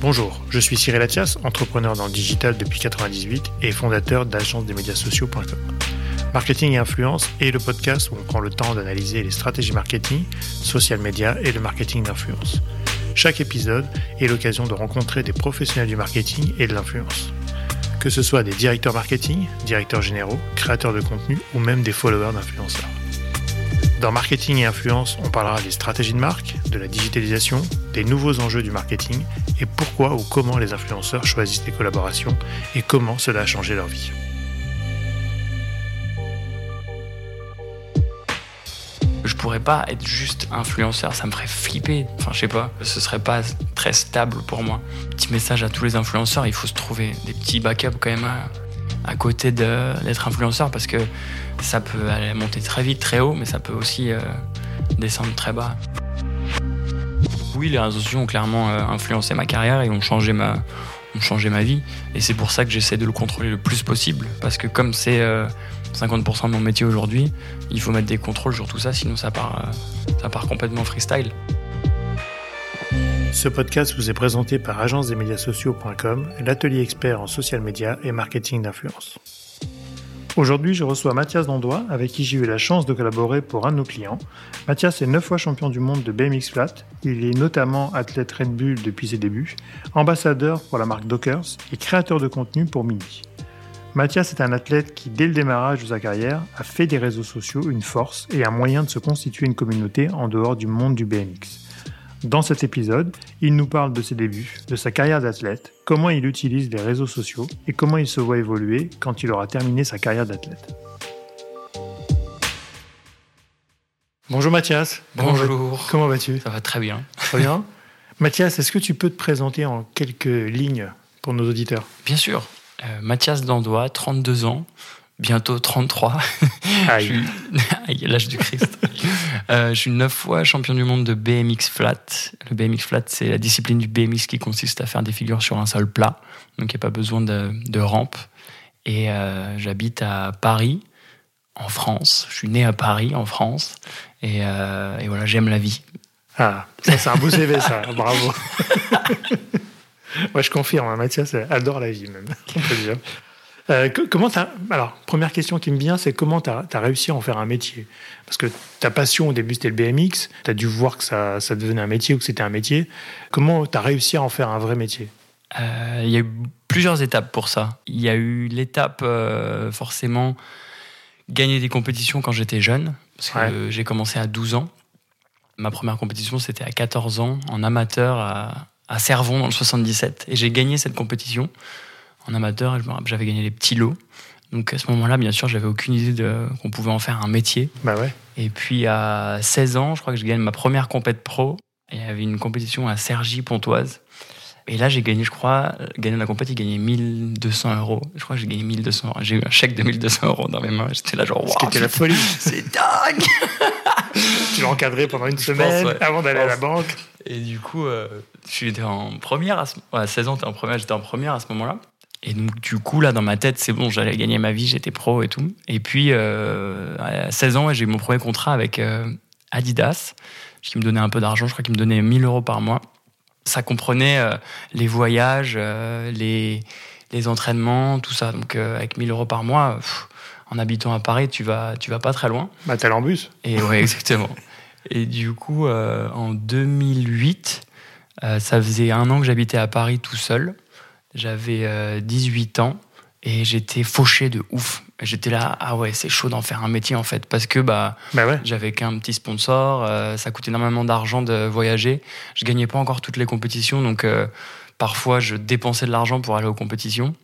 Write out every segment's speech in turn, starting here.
Bonjour, je suis Cyril Athias, entrepreneur dans le digital depuis 1998 et fondateur d'agence des médias sociaux.com. Marketing et influence est le podcast où on prend le temps d'analyser les stratégies marketing, social media et le marketing d'influence. Chaque épisode est l'occasion de rencontrer des professionnels du marketing et de l'influence. Que ce soit des directeurs marketing, directeurs généraux, créateurs de contenu ou même des followers d'influenceurs. Dans Marketing et Influence, on parlera des stratégies de marque, de la digitalisation, des nouveaux enjeux du marketing et pourquoi ou comment les influenceurs choisissent les collaborations et comment cela a changé leur vie. Je pourrais pas être juste influenceur, ça me ferait flipper. Enfin, je sais pas, ce serait pas très stable pour moi. Petit message à tous les influenceurs, il faut se trouver des petits backups quand même à, à côté d'être influenceur parce que ça peut aller monter très vite, très haut, mais ça peut aussi euh, descendre très bas. Oui, les réseaux sociaux ont clairement euh, influencé ma carrière et ont changé ma, ont changé ma vie. Et c'est pour ça que j'essaie de le contrôler le plus possible. Parce que comme c'est 50% euh, de mon métier aujourd'hui, il faut mettre des contrôles sur tout ça, sinon ça part, ça part complètement freestyle. Ce podcast vous est présenté par agence-des-médias-sociaux.com, l'atelier expert en social media et marketing d'influence. Aujourd'hui, je reçois Mathias Dandois, avec qui j'ai eu la chance de collaborer pour un de nos clients. Mathias est 9 fois champion du monde de BMX Flat. Il est notamment athlète Red Bull depuis ses débuts, ambassadeur pour la marque Dockers et créateur de contenu pour Mini. Mathias est un athlète qui, dès le démarrage de sa carrière, a fait des réseaux sociaux une force et un moyen de se constituer une communauté en dehors du monde du BMX. Dans cet épisode, il nous parle de ses débuts, de sa carrière d'athlète, comment il utilise les réseaux sociaux et comment il se voit évoluer quand il aura terminé sa carrière d'athlète. Bonjour Mathias. Bonjour. Comment vas-tu? Ça va très bien. Très bien. Mathias, est-ce que tu peux te présenter en quelques lignes pour nos auditeurs? Bien sûr. Euh, Mathias Dandois, 32 ans, bientôt 33. Aïe. L'âge du Christ. Euh, je suis neuf fois champion du monde de BMX flat. Le BMX flat, c'est la discipline du BMX qui consiste à faire des figures sur un sol plat. Donc, il n'y a pas besoin de, rampe. Et euh, j'habite à Paris, en France. Je suis né à Paris, en France. Et, euh, et voilà, j'aime la vie. Ah, ça, c'est un beau CV, ça. Bravo. Moi, je confirme, hein, Mathias adore la vie, même. On peut dire. Euh, comment Alors, première question qui me vient, c'est comment tu as, réussi à en faire un métier? Parce que ta passion au début, c'était le BMX. Tu as dû voir que ça, ça, devenait un métier ou que c'était un métier. Comment tu as réussi à en faire un vrai métier? Euh, Il y a eu plusieurs étapes pour ça. Il y a eu l'étape, euh, forcément, gagner des compétitions quand j'étais jeune. Parce que j'ai commencé à 12 ans. Ma première compétition, c'était à 14 ans, en amateur à, à Servon, dans le 77. Et j'ai gagné cette compétition en amateur j'avais gagné les petits lots. Donc à ce moment-là, bien sûr, j'avais aucune idée qu'on pouvait en faire un métier. Bah ouais. Et puis à 16 ans, je crois que j'ai gagné ma première compète pro. Il y avait une compétition à Sergi Pontoise. Et là, j'ai gagné, je crois, gagné la compétition, j'ai gagné 1200 euros. Je crois que j'ai gagné 1200 euros. J'ai eu un chèque de 1200 euros dans mes mains. J'étais là, genre, waouh. C'était la folie. C'est dingue! tu l'as encadré pendant une semaine avant d'aller à la banque. Et du coup, euh, j'étais en première à, 16 ans, en première, j'étais en première à ce moment-là. Et donc, du coup, là, dans ma tête, c'est bon, j'allais gagner ma vie, j'étais pro et tout. Et puis, euh, à 16 ans, j'ai eu mon premier contrat avec euh, Adidas, qui me donnait un peu d'argent. Je crois qu'il me donnait 1000 euros par mois. Ça comprenait euh, les voyages, les, les entraînements, tout ça. Donc, avec 1000 euros par mois, en habitant à Paris, tu vas, tu vas pas très loin. Bah, t'es en bus. Et ouais, exactement. et du coup, en 2008, ça faisait un an que j'habitais à Paris tout seul. J'avais 18 euh, ans et j'étais fauché de ouf. J'étais là, ah ouais, c'est chaud d'en faire un métier en fait, parce que bah, bah j'avais qu'un petit sponsor, euh, ça coûtait énormément d'argent de voyager. Je gagnais pas encore toutes les compétitions, donc euh, parfois je dépensais de l'argent pour aller aux compétitions.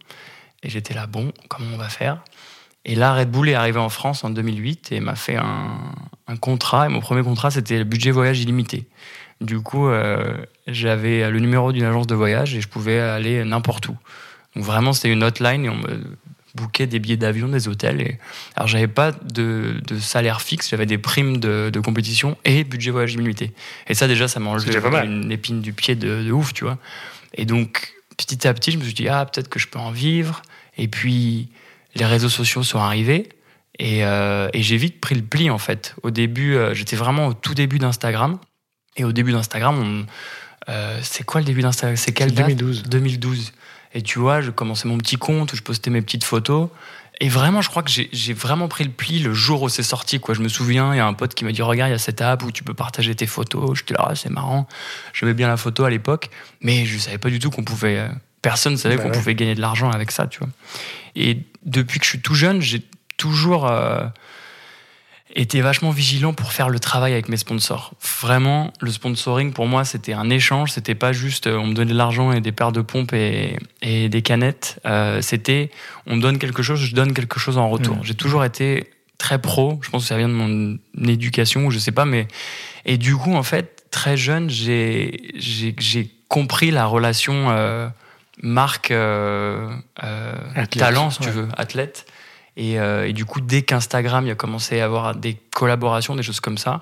Et j'étais là, bon, comment on va faire? Et là, Red Bull est arrivé en France en 2008 et m'a fait un, un contrat. Et mon premier contrat, c'était le budget voyage illimité. Du coup, euh, j'avais le numéro d'une agence de voyage et je pouvais aller n'importe où. Donc vraiment, c'était une hotline et on me bouquait des billets d'avion, des hôtels. Et... Alors, j'avais pas de, salaire fixe, j'avais des primes de, compétition et budget voyage illimité. Et ça, déjà, ça m'a enlevé une épine du pied de, ouf, tu vois. Et donc, petit à petit, je me suis dit, ah, peut-être que je peux en vivre. Et puis, les réseaux sociaux sont arrivés. Et, euh, j'ai vite pris le pli, en fait. Au début, euh, j'étais vraiment au tout début d'Instagram. Et au début d'Instagram, c'est quoi le début d'Instagram C'est quelle date? 2012. 2012. Et tu vois, je commençais mon petit compte où je postais mes petites photos. Et vraiment, je crois que j'ai vraiment pris le pli le jour où c'est sorti. Quoi. Je me souviens, il y a un pote qui m'a dit Regarde, il y a cette app où tu peux partager tes photos. J'étais là, ah, c'est marrant. J'aimais bien la photo à l'époque, mais je ne savais pas du tout qu'on pouvait. Euh, personne ne savait bah qu'on pouvait gagner de l'argent avec ça, tu vois. Et depuis que je suis tout jeune, j'ai toujours. Euh, était vachement vigilant pour faire le travail avec mes sponsors. Vraiment, le sponsoring pour moi c'était un échange, c'était pas juste euh, on me donnait de l'argent et des paires de pompes et, et des canettes, euh, c'était on me donne quelque chose, je donne quelque chose en retour. Mmh. J'ai toujours été très pro, je pense que ça vient de mon éducation, je sais pas, mais et du coup en fait très jeune j'ai j'ai compris la relation euh, marque euh, talent si tu veux athlète euh, et, du coup, dès qu'Instagram a commencé à avoir des collaborations, des choses comme ça,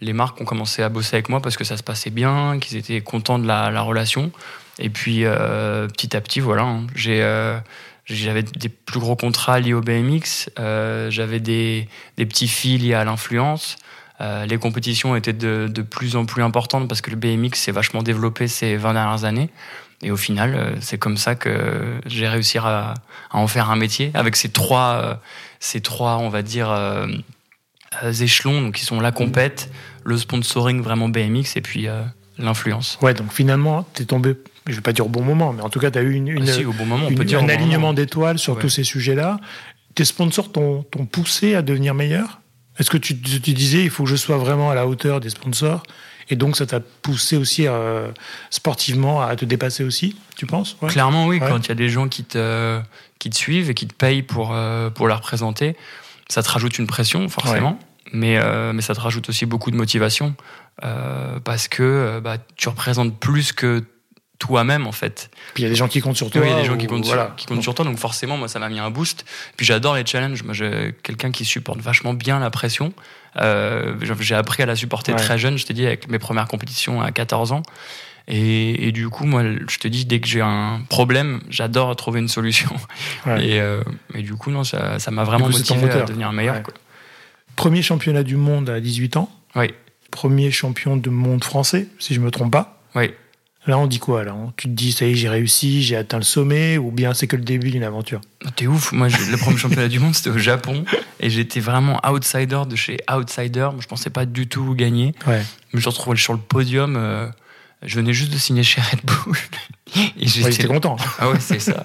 les marques ont commencé à bosser avec moi parce que ça se passait bien, qu'ils étaient contents de la, relation. Et puis, euh, petit à petit, voilà, hein, euh, j'avais des plus gros contrats liés au BMX, j'avais des, petits fils liés à l'influence. les compétitions étaient de, plus en plus importantes parce que le BMX s'est vachement développé ces 20 dernières années. Et au final, euh, c'est comme ça que j'ai réussi à, en faire un métier avec ces trois, euh, ces trois, on va dire, euh, échelons, donc qui sont la compète, le sponsoring vraiment BMX et puis l'influence. Ouais, donc finalement, tu es tombé, je vais pas dire au bon moment, mais en tout cas, tu as eu une, une, ah au bon moment, on peut dire un alignement d'étoiles sur tous ces sujets-là. Tes sponsors t'ont poussé à devenir meilleur? Est-ce que tu, tu disais, il faut que je sois vraiment à la hauteur des sponsors et donc, ça t'a poussé aussi euh, sportivement à te dépasser aussi, tu penses? Clairement, oui. Quand il y a des gens qui te, qui te suivent et qui te payent pour, euh, pour la représenter, ça te rajoute une pression, forcément. Mais, euh, mais ça te rajoute aussi beaucoup de motivation. parce que bah, tu représentes plus que toi-même en fait. Puis il y a des gens qui comptent sur toi. Oui, il y a des gens qui comptent, sur, qui comptent sur toi, donc forcément moi ça m'a mis un boost. Puis j'adore les challenges, moi j'ai quelqu'un qui supporte vachement bien la pression. Euh, j'ai appris à la supporter très jeune, je t'ai dit, avec mes premières compétitions à 14 ans. Et, du coup, moi, je te dis, dès que j'ai un problème, j'adore trouver une solution. Euh, et, du coup, non, ça m'a vraiment motivé à devenir meilleur. Premier championnat du monde à 18 ans. Oui. Premier champion du monde français, si je me trompe pas. Oui. Là, on dit quoi là Tu te dis, ça y est, j'ai réussi, j'ai atteint le sommet, ou bien c'est que le début d'une aventure? T'es ouf. Moi, le premier championnat du monde, c'était au Japon, et j'étais vraiment outsider de chez outsider. Moi, je pensais pas du tout gagner. Ouais. Je me suis retrouvé sur le podium. Euh, je venais juste de signer chez Red Bull. et j'étais content. Ah ouais, c'est ça.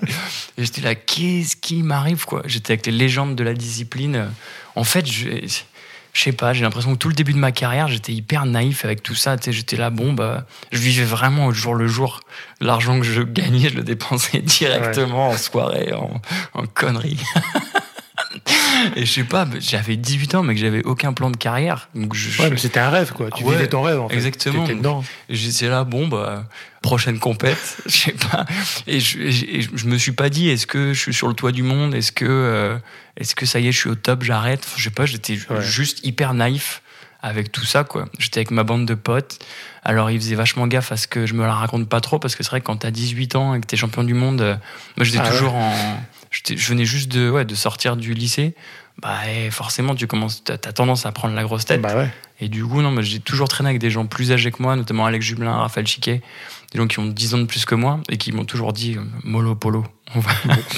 Et j'étais là, qu'est-ce qui m'arrive quoi? J'étais avec les légendes de la discipline. En fait, je je sais pas, j'ai l'impression que tout le début de ma carrière, j'étais hyper naïf avec tout ça. J'étais là, bon, bah, je vivais vraiment au jour le jour. L'argent que je gagnais, je le dépensais directement en soirée, en, en conneries. Et je sais pas, j'avais 18 ans, mais que j'avais aucun plan de carrière. Donc je, ouais, mais c'était un rêve, quoi. Tu vivais ton rêve, en fait. Exactement. J'étais là, bon, bah, prochaine compète, je sais pas. Et je, je, me suis pas dit, est-ce que je suis sur le toit du monde? Est-ce que, euh, est-ce que ça y est, je suis au top, j'arrête? Je sais pas, j'étais juste hyper naïf avec tout ça, quoi. J'étais avec ma bande de potes. Alors, ils faisaient vachement gaffe à ce que je me la raconte pas trop, parce que c'est vrai que quand t'as 18 ans et que t'es champion du monde, euh, moi, j'étais ah toujours en je venais juste de, ouais, de sortir du lycée. Bah, forcément, tu commences, as, tendance à prendre la grosse tête. Bah et du coup, non, j'ai toujours traîné avec des gens plus âgés que moi, notamment Alex Jublin, Raphaël Chiquet, des gens qui ont 10 ans de plus que moi et qui m'ont toujours dit euh, mollo polo, on va,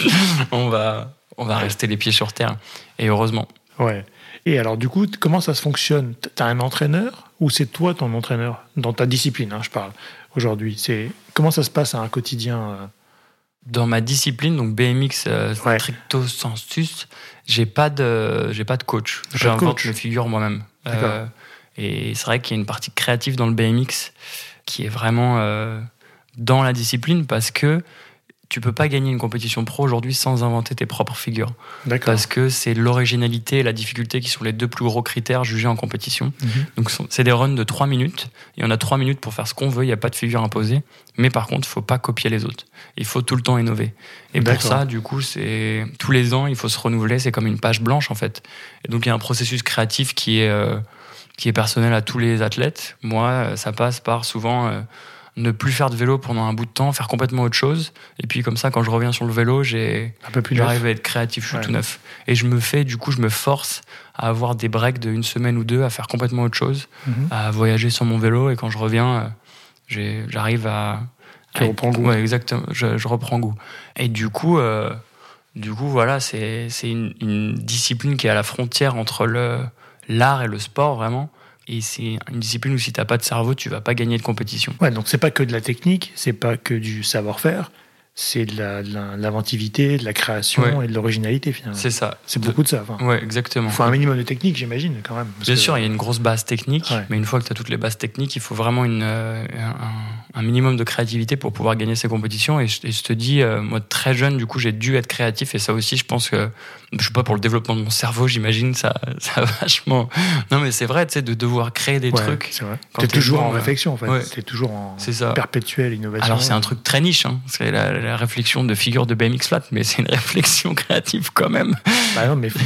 on va, on va rester les pieds sur terre. Et heureusement. Ouais. Et alors, du coup, comment ça se fonctionne? Tu as un entraîneur ou c'est toi ton entraîneur? Dans ta discipline, hein, je parle aujourd'hui. C'est Comment ça se passe à un quotidien euh, dans ma discipline, donc BMX euh, stricto sensus, j'ai pas de j'ai pas de coach. J'invente mes figures moi-même. Euh, et c'est vrai qu'il y a une partie créative dans le BMX qui est vraiment euh, dans la discipline parce que tu peux pas gagner une compétition pro aujourd'hui sans inventer tes propres figures. Parce que c'est l'originalité et la difficulté qui sont les deux plus gros critères jugés en compétition. Mhm. Donc c'est des runs de 3 minutes. Et on a 3 minutes pour faire ce qu'on veut, il n'y a pas de figure imposée. Mais par contre, il faut pas copier les autres. Il faut tout le temps innover. Et pour ça, du coup, c'est tous les ans, il faut se renouveler. C'est comme une page blanche en fait. Et donc il y a un processus créatif qui est, euh, qui est personnel à tous les athlètes. Moi, ça passe par souvent... Euh, ne plus faire de vélo pendant un bout de temps, faire complètement autre chose. Et puis comme ça, quand je reviens sur le vélo, j'ai, Un peu plus j'arrive à être créatif, je suis Ouais. tout neuf. Et je me fais, du coup, je me force à avoir des breaks de une semaine ou deux, à faire complètement autre chose, Mhm. à voyager sur mon vélo. Et quand je reviens, euh, j'arrive à. Tu à- reprends goût. Ouais, exactement. Je, je reprends goût. Et du coup, euh, du coup, voilà, c'est c'est une, une discipline qui est à la frontière entre le l'art et le sport vraiment. Et c'est une discipline où si t'as pas de cerveau, tu vas pas gagner de compétition. Ouais, donc c'est pas que de la technique, c'est pas que du savoir-faire, c'est de l'inventivité, de la création Ouais. et de l'originalité finalement. C'est ça. C'est beaucoup de ça. Enfin, Ouais, exactement. Il faut un minimum de technique, j'imagine, quand même. parce Bien que- sûr, il y a une grosse base technique, Ouais. mais une fois que tu as toutes les bases techniques, il faut vraiment une, euh, un, un minimum de créativité pour pouvoir gagner ces compétitions. Et je, et je te dis, euh, moi, très jeune, du coup, j'ai dû être créatif. Et ça aussi, je pense que, je sais pas, pour le développement de mon cerveau, j'imagine, ça, ça a vachement. Non, mais c'est vrai, tu sais, de devoir créer des Ouais, trucs. C'est vrai. quand T'es toujours en euh, réflexion, en fait. T'es toujours en C'est ça. perpétuelle innovation. Alors, c'est un truc très niche, hein. c'est la, la réflexion de figure de BMX Flat, mais c'est une réflexion créative quand même. Bah non, mais faut,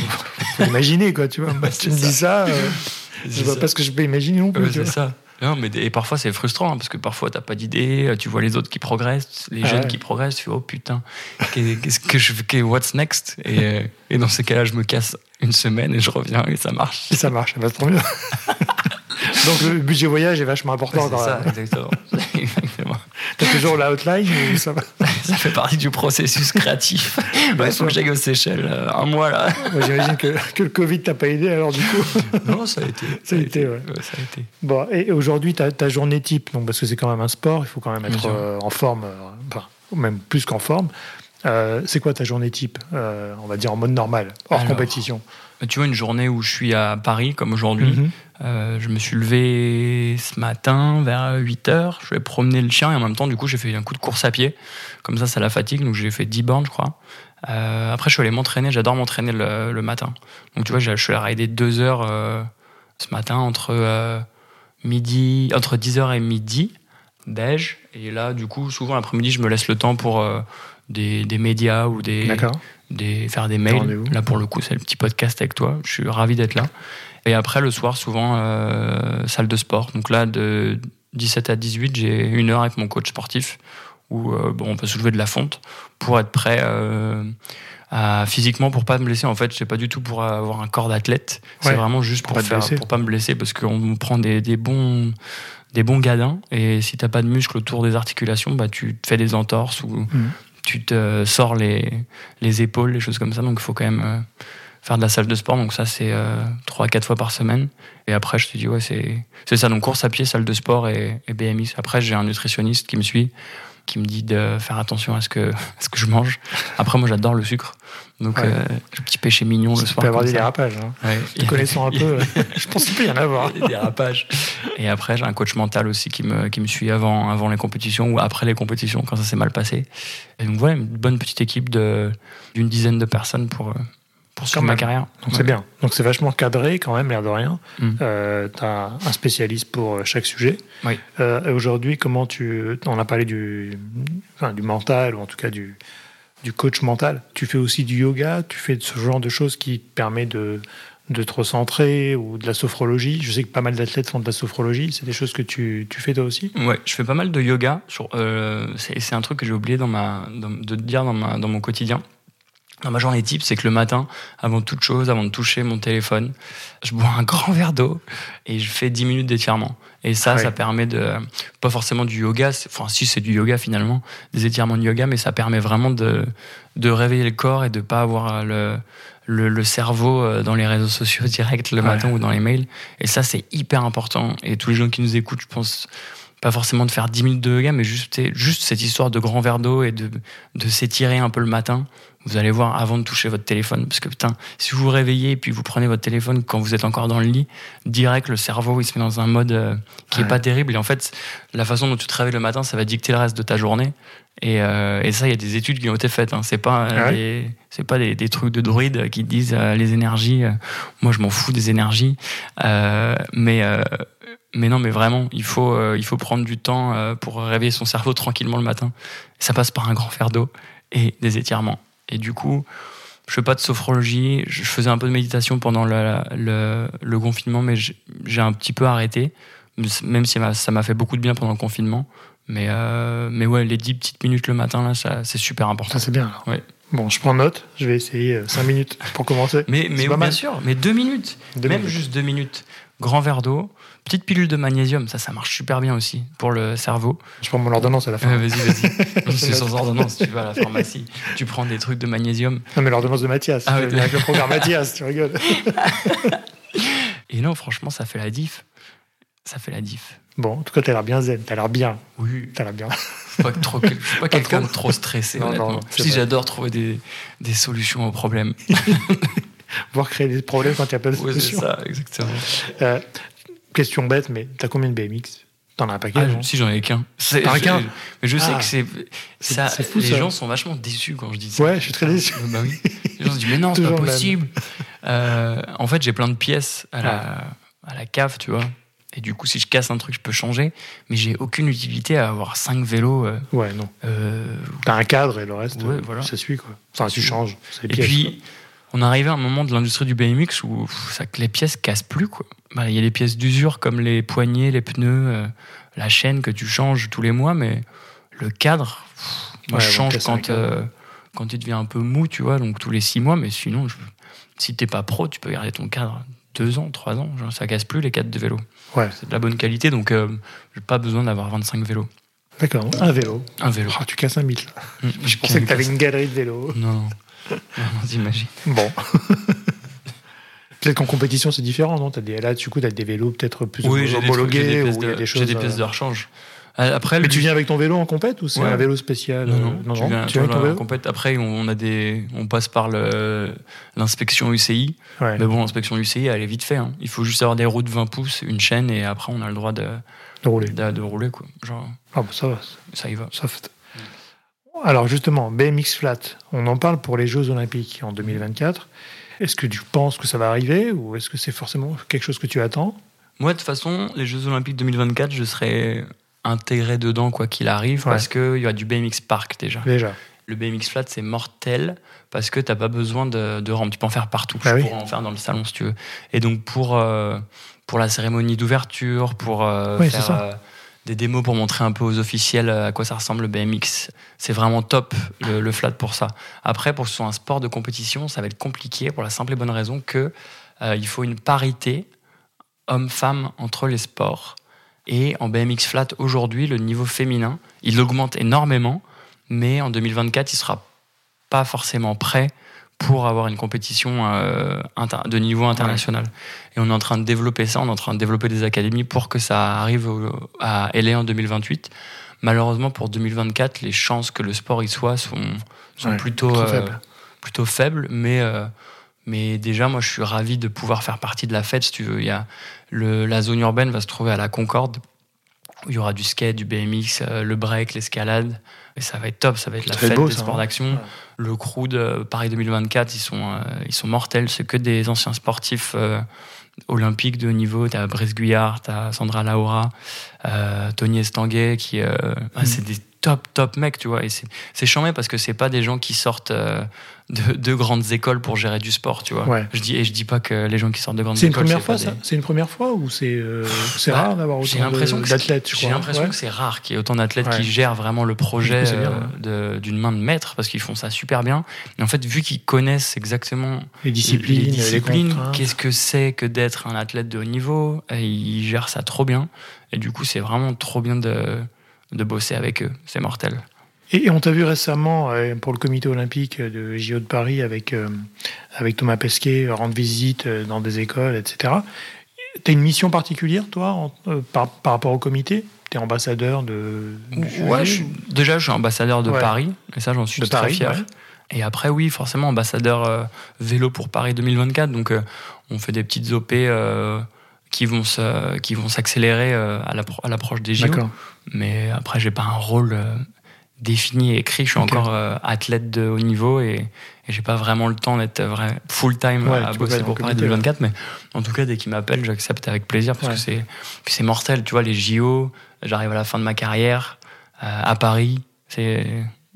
faut imaginer, quoi, tu vois. C'est tu me dis ça, euh, je vois ça. pas ce que je peux imaginer non plus. C'est ça. Non, mais et parfois c'est frustrant hein, parce que parfois t'as pas d'idée, tu vois les autres qui progressent, les Ah jeunes ouais. qui progressent, tu fais oh putain, qu'est- qu'est-ce que je fais, what's next? Et, euh, et dans ces cas-là, je me casse une semaine et je reviens et ça marche. Et ça marche, ça va trop bien. Donc le budget voyage est vachement important. Ouais, c'est ça, exactement. Exactement. T'as toujours la outline ou ça va Ça fait partie du processus créatif. Il faut que j'aille aux Seychelles euh, un mois là. Moi, J'imagine que, que le Covid t'a pas aidé, alors du coup. Non, ça a été. Ça a été, ouais. ça a été. Bon, et aujourd'hui, ta, journée type, donc, parce que c'est quand même un sport, il faut quand même être euh, en forme, euh, enfin, même plus qu'en forme. Euh, c'est quoi ta journée type Euh, On va dire en mode normal, hors Alors. compétition? Tu vois, une journée où je suis à Paris, comme aujourd'hui, Mhm. Euh, je me suis levé ce matin vers 8 heures. Je vais promener le chien et en même temps, du coup, j'ai fait un coup de course à pied. Comme ça, ça la fatigue. Donc, j'ai fait 10 bornes, je crois. Euh, après, je suis allé m'entraîner. J'adore m'entraîner le, le matin. Donc, tu vois, je suis allé rider 2 heures euh, ce matin entre, midi, entre 10 heures et midi, déj. Et là, du coup, souvent l'après-midi, je me laisse le temps pour des, des médias ou des, faire des mails. Là, pour le coup, c'est le petit podcast avec toi. Je suis ravi d'être là. Et après, le soir, souvent, euh, salle de sport. Donc là, de 17 à 18, j'ai une heure avec mon coach sportif où euh, bon, on peut soulever de la fonte pour être prêt euh, à, physiquement pour pas me blesser. En fait, c'est pas du tout pour avoir un corps d'athlète. C'est vraiment juste pour pour, faire, pour pas me blesser parce qu'on prend des, des bons des bons gadins et si t'as pas de muscles autour des articulations, bah tu te fais des entorses ou Mhm. tu te sors les, les épaules, les choses comme ça. Donc il faut quand même euh, faire de la salle de sport. Donc ça c'est euh, 3 à 4 fois par semaine. Et après je te dis ouais c'est c'est ça. Donc course à pied, salle de sport et, et BMX. Après j'ai un nutritionniste qui me suit qui me dit de faire attention à ce que, à ce que je mange. Après moi j'adore le sucre. Donc Ouais. euh, le petit péché mignon le soir. peut avoir comme des ça. dérapages. Hein. Ouais. Te connaissant un peu, je pense qu'il peut y en avoir. des dérapages. Et après, j'ai un coach mental aussi qui me, qui me suit avant, avant les compétitions ou après les compétitions quand ça s'est mal passé. Et donc voilà, une bonne petite équipe de- d'une dizaine de personnes pour, euh, pour suivre ma carrière. Donc Ouais. c'est bien. Donc c'est vachement cadré quand même, l'air de rien. Mm. Euh, tu as un spécialiste pour euh, chaque sujet. Oui. Euh, et Aujourd'hui, comment tu. On a parlé du, enfin, du mental, ou en tout cas du, du coach mental. Tu fais aussi du yoga, tu fais ce genre de choses qui te permet de, de te recentrer ou de la sophrologie. Je sais que pas mal d'athlètes font de la sophrologie. C'est des choses que tu, tu fais toi aussi? Ouais, je fais pas mal de yoga. Euh, c'est, un truc que j'ai oublié dans ma, dans- de te dire dans, ma, dans mon quotidien. Dans ma journée type, c'est que le matin, avant toute chose, avant de toucher mon téléphone, je bois un grand verre d'eau et je fais 10 minutes d'étirement. Et ça, ouais. ça permet de, pas forcément du yoga, enfin si c'est du yoga finalement, des étirements de yoga, mais ça permet vraiment de, de réveiller le corps et de pas avoir le, le, le cerveau euh, dans les réseaux sociaux direct le Ouais. matin ou dans les mails. Et ça, c'est hyper important. Et tous les gens qui nous écoutent, je pense, pas forcément de faire 10 minutes de yoga, mais juste, juste cette histoire de grand verre d'eau et de, de s'étirer un peu le matin. Vous allez voir avant de toucher votre téléphone. Parce que putain, si vous vous réveillez et puis vous prenez votre téléphone quand vous êtes encore dans le lit, direct, le cerveau, il se met dans un mode euh, qui Ouais. est pas terrible. Et en fait, la façon dont tu te réveilles le matin, ça va dicter le reste de ta journée. Et, euh, et ça, il y a des études qui ont été faites. Hein. C'est pas, euh, Ah ouais c'est pas des, des trucs de druides qui disent euh, les énergies. moi, je m'en fous des énergies. Mais, mais non, mais vraiment, il faut, euh, il faut prendre du temps euh, pour réveiller son cerveau tranquillement le matin. Ça passe par un grand verre d'eau et des étirements. Et du coup, je fais pas de sophrologie. Je faisais un peu de méditation pendant le, le, le confinement, mais j'ai un petit peu arrêté. même si ça m'a fait beaucoup de bien pendant le confinement. Mais, euh, mais ouais, les 10 petites minutes le matin, là, ça, c'est super important. Ça, c'est bien. Ouais. Bon, je prends note. Je vais essayer 5 minutes pour commencer. mais mais bien sûr, mais 2 minutes. même juste 2 minutes. Grand verre d'eau, petite pilule de magnésium, ça, ça marche super bien aussi pour le cerveau. Je prends mon ordonnance à la fin. vas-y, vas-y. c'est sans ordonnance, tu vas à la pharmacie, tu prends des trucs de magnésium. Non, mais l'ordonnance de Mathias. Ah, avec le programme Mathias, tu rigoles. Et non, franchement, ça fait la diff. Ça fait la diff. Bon, en tout cas, t'as l'air bien zen, t'as l'air bien. Oui. T'as l'air bien. Je suis pas, quelqu'un de trop stressé, non, honnêtement. si j'adore trouver des, des, solutions aux problèmes. Voir créer des problèmes quand il n'y a pas de solution. c'est ça, exactement. Euh, question bête, mais t'as combien de BMX T'en as un paquet ah, Si, j'en ai qu'un. T'en as qu'un Mais je sais ah. que c'est. Ça, fou, les gens sont vachement déçus quand je dis ça. Ouais, je suis très déçu. bah oui. Les gens se disent, mais non, c'est pas possible. Euh, en fait, j'ai plein de pièces à la, à la cave, tu vois. Et du coup, si je casse un truc, je peux changer. Mais j'ai aucune utilité à avoir cinq vélos. Euh, ouais, non. Euh, T'as un cadre et le reste, ouais, voilà. ça suit, quoi. Enfin, tu changes. Et puis, on arrivait à un moment de l'industrie du BMX où ça, les pièces cassent plus. Bah, il y a les pièces d'usure comme les poignées, les pneus, euh, la chaîne que tu changes tous les mois, mais le cadre, moi, je change quand, quand il devient un peu mou, tu vois, donc tous les six mois. Mais sinon, je, si t'es pas pro, tu peux garder ton cadre deux ans, trois ans. Genre, ça casse plus les cadres de vélo. Ouais. C'est de la bonne qualité, donc euh, j'ai pas besoin d'avoir 25 vélos. D'accord, un vélo. Un vélo. Oh, tu casses un mythe là. Mm, je pensais que tu avais une galerie de vélos. Non, non. non Bon. peut-être qu'en compétition c'est différent, non? As des, Là, du coup, tu as des vélos peut-être plus homologués ou il y a des choses. J'ai des pièces de rechange. Euh, après, mais tu viens avec ton vélo en compète ou c'est un vélo spécial Non, non, non, tu viens, tu viens avec ton vélo? Après, on, a des, on passe par l'inspection UCI. Mais bon, l'inspection UCI, elle est vite fait. Hein. Il faut juste avoir des roues de 20 pouces, une chaîne, et après, on a le droit de, de rouler. De, rouler quoi. Genre, ah, bah ça va. Ça y va. Alors, justement, BMX Flat, on en parle pour les Jeux Olympiques en 2024. Est-ce que tu penses que ça va arriver ou est-ce que c'est forcément quelque chose que tu attends? Moi, de toute façon, les Jeux Olympiques 2024, je serai intégré dedans quoi qu'il arrive parce qu'il y a du BMX Park déjà. Déjà. Le BMX Flat, c'est mortel parce que tu n'as pas besoin de, de rampe. Tu peux en faire partout. tu ah en faire dans le salon si tu veux. Et donc, pour, euh, pour la cérémonie d'ouverture, pour euh, faire euh, des démos pour montrer un peu aux officiels à quoi ça ressemble le BMX, c'est vraiment top le, flat pour ça. Après, pour que ce soit un sport de compétition, ça va être compliqué pour la simple et bonne raison que il faut une parité homme-femme entre les sports. Et en BMX flat, aujourd'hui, le niveau féminin, il augmente énormément, mais en 2024, il sera pas forcément prêt pour avoir une compétition euh, de niveau international. Et on est en train de développer ça, on est en train de développer des académies pour que ça arrive à LA en 2028. Malheureusement, pour 2024, les chances que le sport y soit sont, sont plutôt, euh, faibles. plutôt faibles, mais euh, mais déjà, moi, je suis ravi de pouvoir faire partie de la fête, si tu veux. Il y a le, la zone urbaine va se trouver à la Concorde, où il y aura du skate, du BMX, euh, le break, l'escalade. Et ça va être top, ça va être la fête des sports hein. d'action. Le crew de Paris 2024, ils sont, euh, ils sont mortels. C'est que des anciens sportifs euh, olympiques de haut niveau. T'as Brice Guyard, t'as Sandra Laura, Tony Estanguet, qui, mm. c'est des top, top mecs, tu vois. Et c'est chambé parce que c'est pas des gens qui sortent de, de, grandes écoles pour gérer du sport, tu vois. Je dis, et je dis pas que les gens qui sortent de grandes écoles. C'est une première fois, ça C'est une première fois ou c'est euh, c'est bah, rare d'avoir autant d'athlètes J'ai l'impression que c'est rare qu'il y ait autant d'athlètes qui gèrent vraiment le projet euh, d'une main de maître parce qu'ils font ça super bien. Et en fait, vu qu'ils connaissent exactement les disciplines, les disciplines qu'est-ce que c'est que d'être un athlète de haut niveau, et ils gèrent ça trop bien. Et du coup, c'est vraiment trop bien de, de bosser avec eux. C'est mortel. Et on t'a vu récemment euh, pour le comité olympique de JO de Paris avec, euh, avec Thomas Pesquet rendre visite euh, dans des écoles, etc. Tu as une mission particulière, toi, par, par, rapport au comité? Tu es ambassadeur de. Ouais, déjà, je suis ambassadeur de Paris, et ça, j'en suis très fier. Et après, oui, forcément, ambassadeur vélo pour Paris 2024. Donc, on fait des petites OP qui vont qui vont s'accélérer à l'approche des JO. Mais après, j'ai pas un rôle défini et écrit. Je suis encore euh, athlète de haut niveau et, et j'ai pas vraiment le temps d'être vrai full time à bosser pour Paris 2024. Mais en tout cas, dès qu'il m'appelle, j'accepte avec plaisir parce que c'est c'est mortel. Tu vois, les JO, j'arrive à la fin de ma carrière euh, à Paris, c'est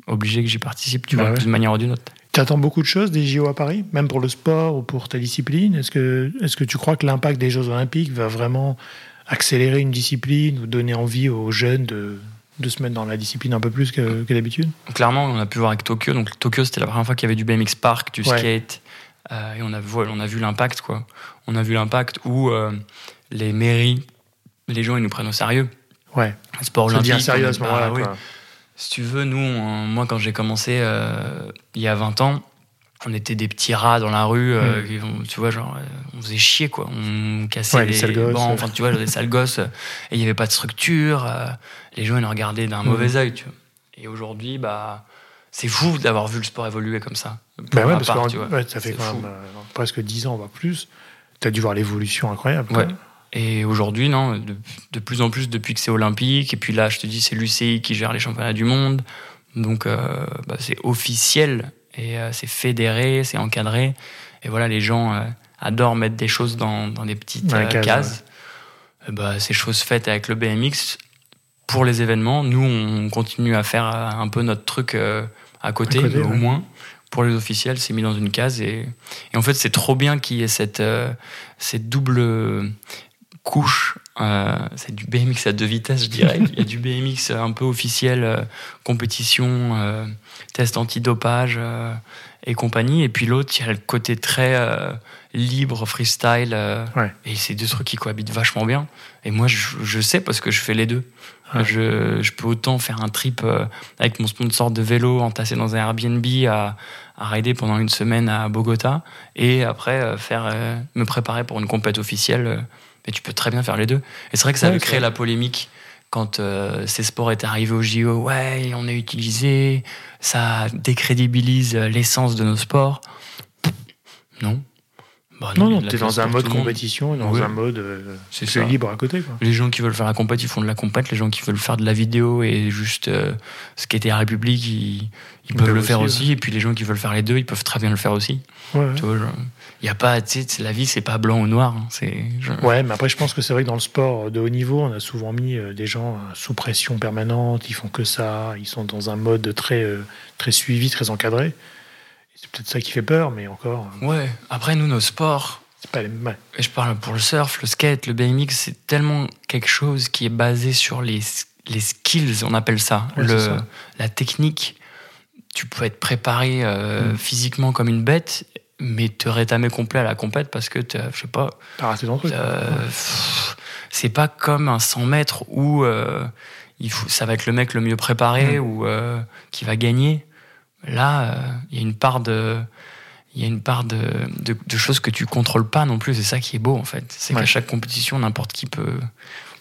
obligé que j'y participe. Tu bah vois, d'une manière ou d'une autre. Tu attends beaucoup de choses des JO à Paris, même pour le sport ou pour ta discipline? Est-ce que, est que tu crois que l'impact des Jeux Olympiques va vraiment accélérer une discipline ou donner envie aux jeunes de, de se mettre dans la discipline un peu plus que, que d'habitude? Clairement, on a pu voir avec Tokyo. Donc Tokyo, c'était la première fois qu'il y avait du BMX Park, du skate. Euh, et on a, vu, on a vu l'impact, quoi. On a vu l'impact où euh, les mairies, les gens, ils nous prennent au sérieux. Ouais. sport olympique. sérieux à ce moment-là. Si tu veux, nous, moi, quand j'ai commencé euh, il y a 20 ans, on était des petits rats dans la rue, mm. tu vois, genre, on faisait chier, quoi. On cassait les, les bancs, enfin, tu vois, des sales gosses, et il n'y avait pas de structure. les gens, ils nous regardaient d'un mm. mauvais œil, tu vois. Et aujourd'hui, bah, c'est fou d'avoir vu le sport évoluer comme ça. Bah ouais, parce que ça fait quand même euh, presque 10 ans, voire plus. Tu as dû voir l'évolution incroyable. Ouais. Et aujourd'hui, non, de, plus en plus depuis que c'est olympique. Et puis là, je te dis, c'est l'UCI qui gère les championnats du monde. Donc, euh, bah, c'est officiel et euh, c'est fédéré, c'est encadré. Et voilà, les gens adorent mettre des choses dans, dans des petites cases. Bah, ces choses faites avec le BMX, pour les événements, nous, on continue à faire un peu notre truc à côté, au moins. Pour les officiels, c'est mis dans une case. Et, en fait, c'est trop bien qu'il y ait cette, euh, cette double couche. Euh, c'est du BMX à deux vitesses, je dirais. Il y a du BMX un peu officiel, euh, compétition, test antidopage et compagnie. Et puis l'autre, il y a le côté très libre, freestyle. Et c'est deux trucs qui cohabitent vachement bien. Et moi, je, je sais parce que je fais les deux. Je, je, peux autant faire un trip euh, avec mon sponsor de vélo entassé dans un Airbnb à, à rider pendant une semaine à Bogota et après euh, faire euh, me préparer pour une compète officielle. Mais tu peux très bien faire les deux. Et c'est vrai que ça a créé la polémique quand ces sports étaient arrivés au JO. Ouais, on a utilisé, ça décrédibilise l'essence de nos sports. Non, bah non, non, t'es dans un mode compétition dans un mode euh, c'est libre à côté. Quoi. Les gens qui veulent faire la compète, ils font de la compète. Les gens qui veulent faire de la vidéo et juste euh, ce qui était à République, ils, peuvent, le faire aussi. Et puis les gens qui veulent faire les deux, ils peuvent très bien le faire aussi. Ouais, tu vois, y a pas, tu sais, la vie, c'est pas blanc ou noir. Hein, c'est. Ouais, mais après, je pense que c'est vrai que dans le sport de haut niveau, on a souvent mis euh, des gens sous pression permanente. Ils font que ça. Ils sont dans un mode très, très suivi, très encadré. C'est peut-être ça qui fait peur, mais encore. Euh, ouais, après, nous, nos sports. C'est pas les mêmes. Je parle pour le surf, le skate, le BMX, c'est tellement quelque chose qui est basé sur les, les skills, on appelle ça. le, La technique. Tu peux être préparé euh, mm. physiquement comme une bête, mais te rétamer complet à la compète parce que, je sais pas. T'as raté ton truc. C'est pas comme un 100 mètres où euh, il faut, ça va être le mec le mieux préparé mm. ou qui va gagner. Là, euh, il y a une part de il y a une part de, de, choses que tu contrôles pas non plus. C'est ça qui est beau en fait. C'est qu'à chaque compétition, n'importe qui peut,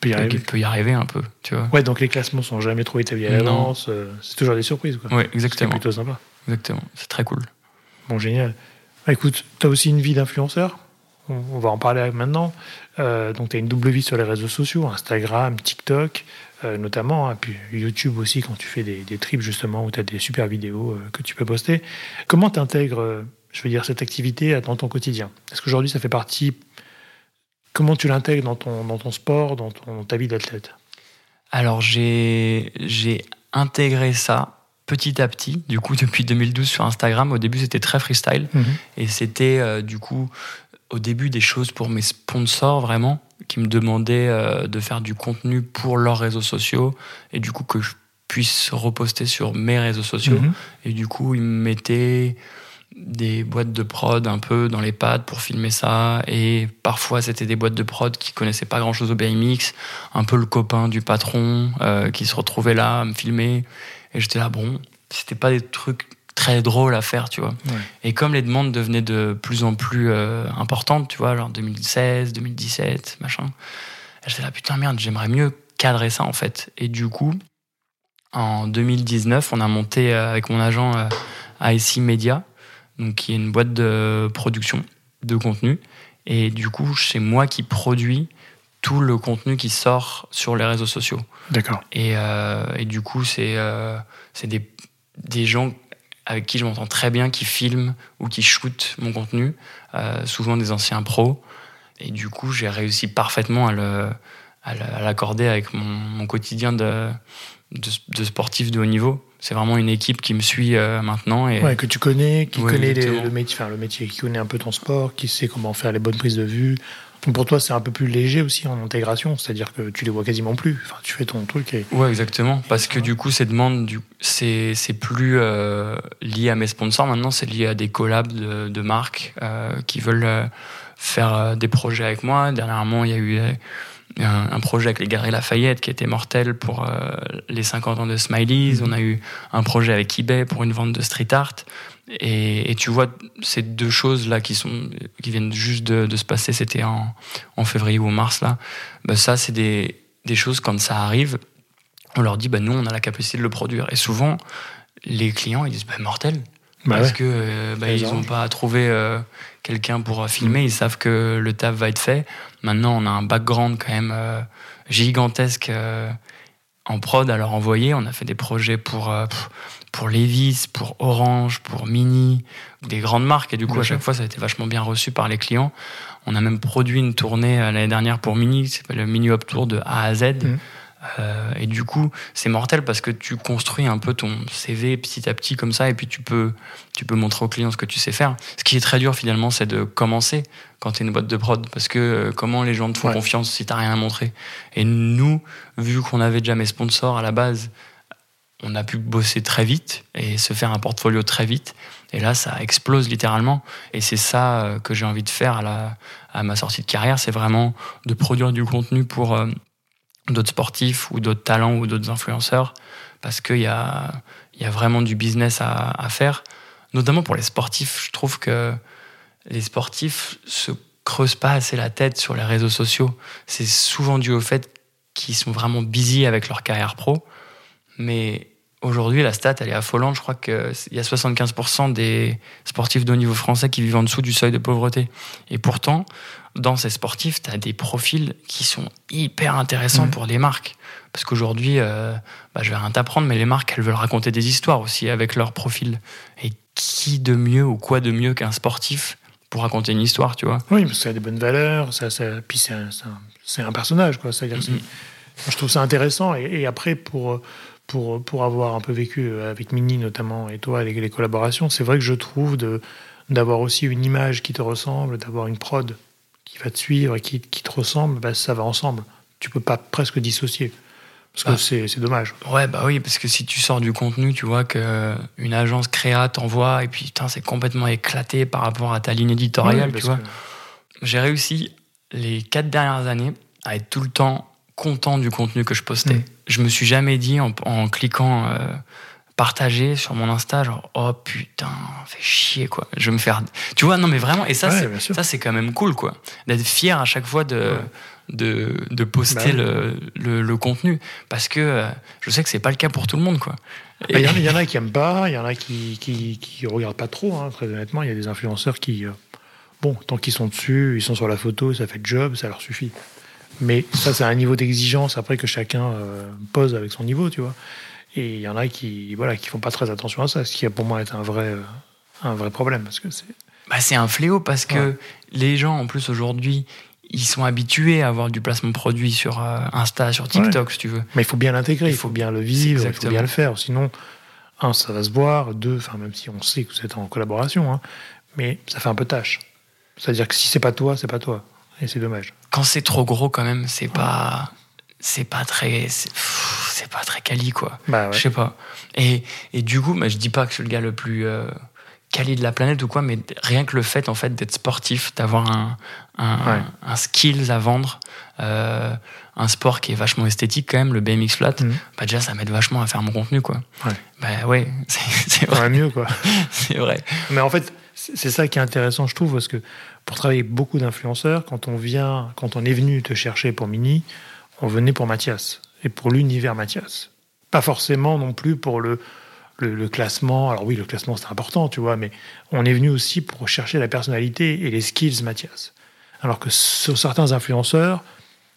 peut, y arriver. peut y arriver un peu. Tu vois. Ouais, donc les classements sont jamais trop établis à l'avance. Euh, c'est toujours des surprises. Quoi. Ouais, exactement. C'est plutôt sympa. Exactement. C'est très cool. Bon, génial. Bah, écoute, tu as aussi une vie d'influenceur. On, va en parler maintenant. Euh, donc, tu as une double vie sur les réseaux sociaux Instagram, TikTok. Euh, notamment, hein, puis YouTube aussi quand tu fais des, trips justement où tu as des super vidéos euh, que tu peux poster. Comment tu intègres, je veux dire, cette activité dans ton quotidien? Est-ce qu'aujourd'hui ça fait partie Comment tu l'intègres dans ton, dans ton sport, dans ton, ta vie d'athlète? Alors j'ai intégré ça petit à petit, du coup depuis 2012 sur Instagram. Au début c'était très freestyle mhm. et c'était du coup au début des choses pour mes sponsors vraiment qui me demandaient euh, de faire du contenu pour leurs réseaux sociaux et du coup que je puisse reposter sur mes réseaux sociaux. Mhm. Et du coup, ils me mettaient des boîtes de prod un peu dans les pads pour filmer ça. Et parfois, c'était des boîtes de prod qui connaissaient pas grand chose au BMX, un peu le copain du patron euh, qui se retrouvait là à me filmer. Et j'étais là, bon, c'était pas des trucs très drôle à faire, tu vois. Et comme les demandes devenaient de plus en plus euh, importantes, tu vois, genre 2016, 2017, machin, j'étais là, putain, merde, j'aimerais mieux cadrer ça, en fait. Et du coup, en 2019, on a monté euh, avec mon agent euh, IC Media, donc qui est une boîte de production de contenu. Et du coup, c'est moi qui produis tout le contenu qui sort sur les réseaux sociaux. D'accord. Et, et, du coup, c'est c'est des, des gens avec qui je m'entends très bien, qui filment ou qui shootent mon contenu, euh, souvent des anciens pros. Et du coup, j'ai réussi parfaitement à l'accorder avec mon, quotidien de, de, sportif de haut niveau. C'est vraiment une équipe qui me suit euh, maintenant. Et... Ouais, que tu connais, qui connaît le, métier, enfin, le métier, qui connaît un peu ton sport, qui sait comment faire les bonnes prises de vue. Pour toi, c'est un peu plus léger aussi en intégration, c'est-à-dire que tu les vois quasiment plus. Enfin, tu fais ton truc et. Ouais, exactement. Parce que du coup, ces demandes, c'est c'est plus euh, lié à mes sponsors. Maintenant, c'est lié à des collabs de, de marques euh, qui veulent euh, faire des projets avec moi. Dernièrement, il y a eu un, un, projet avec les Galeries Lafayette qui était mortel pour les 50 ans de Smileys. Mmh. On a eu un projet avec eBay pour une vente de street art. Et, et, tu vois, ces deux choses-là qui, sont, qui viennent juste de, de se passer, c'était en, en, février ou en mars, là. Bah, ça, c'est des, des choses, quand ça arrive, on leur dit, bah, nous, on a la capacité de le produire. Et souvent, les clients, ils disent, bah, mortel. Bah parce ouais. que euh, bah, ils n'ont pas trouvé euh, quelqu'un pour filmer, mmh. ils savent que le taf va être fait. Maintenant, on a un background quand même euh, gigantesque en prod à leur envoyer. On a fait des projets pour pour Levis, pour Orange, pour Mini, des grandes marques. Et du coup, à chaque fois, ça a été vachement bien reçu par les clients. On a même produit une tournée l'année dernière pour Mini, c'est le Mini Hop Tour de A à Z. Mmh. Euh, et du coup, c'est mortel parce que tu construis un peu ton CV petit à petit comme ça, et puis tu peux, tu peux montrer aux clients ce que tu sais faire. Ce qui est très dur finalement, c'est de commencer quand tu es une boîte de prod, parce que euh, comment les gens te font ouais. confiance si t'as rien à montrer? Et nous, vu qu'on avait déjà mes sponsors à la base, on a pu bosser très vite et se faire un portfolio très vite. Et là, ça explose littéralement. Et c'est ça euh, que j'ai envie de faire à, la, à ma sortie de carrière, c'est vraiment de produire du contenu pour euh, d'autres sportifs ou d'autres talents ou d'autres influenceurs, parce qu'il y a, y a vraiment du business à, à, faire. Notamment pour les sportifs, je trouve que les sportifs se creusent pas assez la tête sur les réseaux sociaux. C'est souvent dû au fait qu'ils sont vraiment busy avec leur carrière pro. Mais aujourd'hui, la stat, elle est affolante. Je crois qu'il y a 75% des sportifs de haut niveau français qui vivent en dessous du seuil de pauvreté. Et pourtant, dans ces sportifs, tu as des profils qui sont hyper intéressants mmh. pour des marques. Parce qu'aujourd'hui, euh, bah, je vais rien t'apprendre, mais les marques, elles veulent raconter des histoires aussi avec leur profil. Et qui de mieux ou quoi de mieux qu'un sportif pour raconter une histoire, tu vois? Oui, parce que ça a des bonnes valeurs, ça, ça, puis c'est un, un, un, personnage, quoi. C'est-à-dire mmh. Je trouve ça intéressant. Et, et après, pour pour, pour avoir un peu vécu euh, avec Mini notamment et toi, les, les collaborations, c'est vrai que je trouve d'avoir aussi une image qui te ressemble, d'avoir une prod qui va te suivre et qui, qui te ressemble, bah, ça va ensemble. Tu peux pas presque dissocier. Parce que bah, c'est dommage. Ouais, bah oui, parce que si tu sors du contenu, tu vois qu'une agence créa t'envoie et puis c'est complètement éclaté par rapport à ta ligne éditoriale, oui, tu vois. Que... J'ai réussi les quatre dernières années à être tout le temps content du contenu que je postais. Mmh. Je me suis jamais dit en, en cliquant euh, partager sur mon Insta, genre oh putain, fait chier quoi. Je vais me faire. Tu vois, non mais vraiment, et ça, ouais, c'est, ça c'est quand même cool quoi. D'être fier à chaque fois de. Ouais. De, de, poster bah, le, le, le, contenu parce que euh, je sais que c'est pas le cas pour tout le monde quoi. Il bah, y, y, en a qui aiment pas, il y en a qui, qui, qui regardent pas trop, hein, très honnêtement. Il y a des influenceurs qui, euh, bon, tant qu'ils sont dessus, ils sont sur la photo, ça fait le job, ça leur suffit. Mais ça, c'est un niveau d'exigence après que chacun euh, pose avec son niveau, tu vois. Et il y en a qui, voilà, qui font pas très attention à ça, ce qui a pour moi est un vrai, euh, un vrai problème parce que c'est. Bah, c'est un fléau parce que ouais. les gens, en plus aujourd'hui, ils sont habitués à avoir du placement produit sur euh, Insta, sur TikTok, ouais. si tu veux. Mais il faut bien l'intégrer, il faut bien le vivre, il faut bien le faire. Sinon, un, ça va se voir. Deux, enfin, même si on sait que vous êtes en collaboration, hein, mais ça fait un peu tâche. C'est-à-dire que si c'est pas toi, c'est pas toi. Et c'est dommage. Quand c'est trop gros, quand même, c'est pas. C'est pas très. C'est pas très quali, quoi. Bah ouais. Je sais pas. Et, et du coup, bah, je dis pas que je suis le gars le plus. Euh, quali de la planète ou quoi, mais rien que le fait en fait d'être sportif, d'avoir un, un, ouais. un, skills à vendre, euh, un sport qui est vachement esthétique quand même, le BMX flat, mmh. bah déjà ça m'aide vachement à faire mon contenu quoi. Ouais. Bah ouais, c'est vrai. mieux quoi. c'est vrai. Mais en fait, c'est ça qui est intéressant, je trouve, parce que pour travailler avec beaucoup d'influenceurs, quand on vient, quand on est venu te chercher pour Mini, on venait pour Mathias et pour l'univers Mathias. Pas forcément non plus pour le, classement. Alors oui, le classement c'est important, tu vois, mais on est venu aussi pour chercher la personnalité et les skills Mathias. Alors que sur certains influenceurs,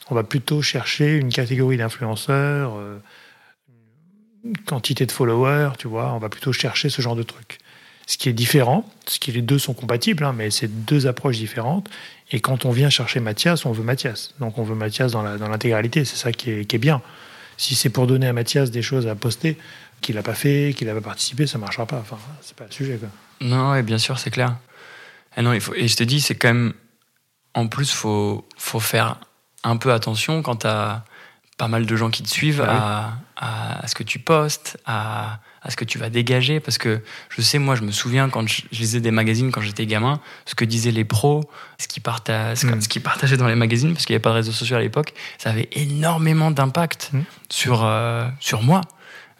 on va plutôt chercher une catégorie d'influenceurs, euh, une quantité de followers, tu vois, on va plutôt chercher ce genre de trucs ce qui est différent, ce qui les deux sont compatibles, hein, mais c'est deux approches différentes. Et quand on vient chercher Mathias, on veut Mathias. Donc on veut Mathias dans l'intégralité, c'est ça qui est, bien. Si c'est pour donner à Mathias des choses à poster qu'il n'a pas fait, qu'il n'a pas participé, ça ne marchera pas. Enfin, c'est pas le sujet. Non, et bien sûr, c'est clair. Et, non, il faut, et je te dis, c'est quand même en plus, faut, faut faire un peu attention quand t'as pas mal de gens qui te suivent Ouais. à, à, à ce que tu postes, à, à ce que tu vas dégager. Parce que je sais, moi, je me souviens quand je, je lisais des magazines quand j'étais gamin, ce que disaient les pros, ce qu'ils parta- ce que- Mm. ce qu'ils partageaient dans les magazines, parce qu'il n'y avait pas de réseaux sociaux à l'époque, ça avait énormément d'impact Mm. sur, euh, sur moi.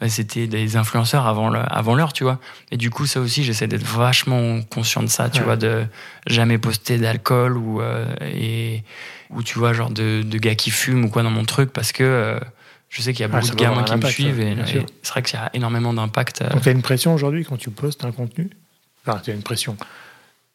C'était des influenceurs avant le- avant l'heure, tu vois. Et du coup, ça aussi, j'essaie d'être vachement conscient de ça, tu Ouais. vois, de jamais poster d'alcool ou, euh, et, ou tu vois, genre de, de gars qui fument ou quoi dans mon truc, parce que euh, je sais qu'il y a Ouais, beaucoup ça de gamins qui me suivent ouais, et, et c'est vrai qu'il y a énormément d'impact. euh, Donc, tu as une pression aujourd'hui quand tu postes un contenu Enfin, tu as une pression.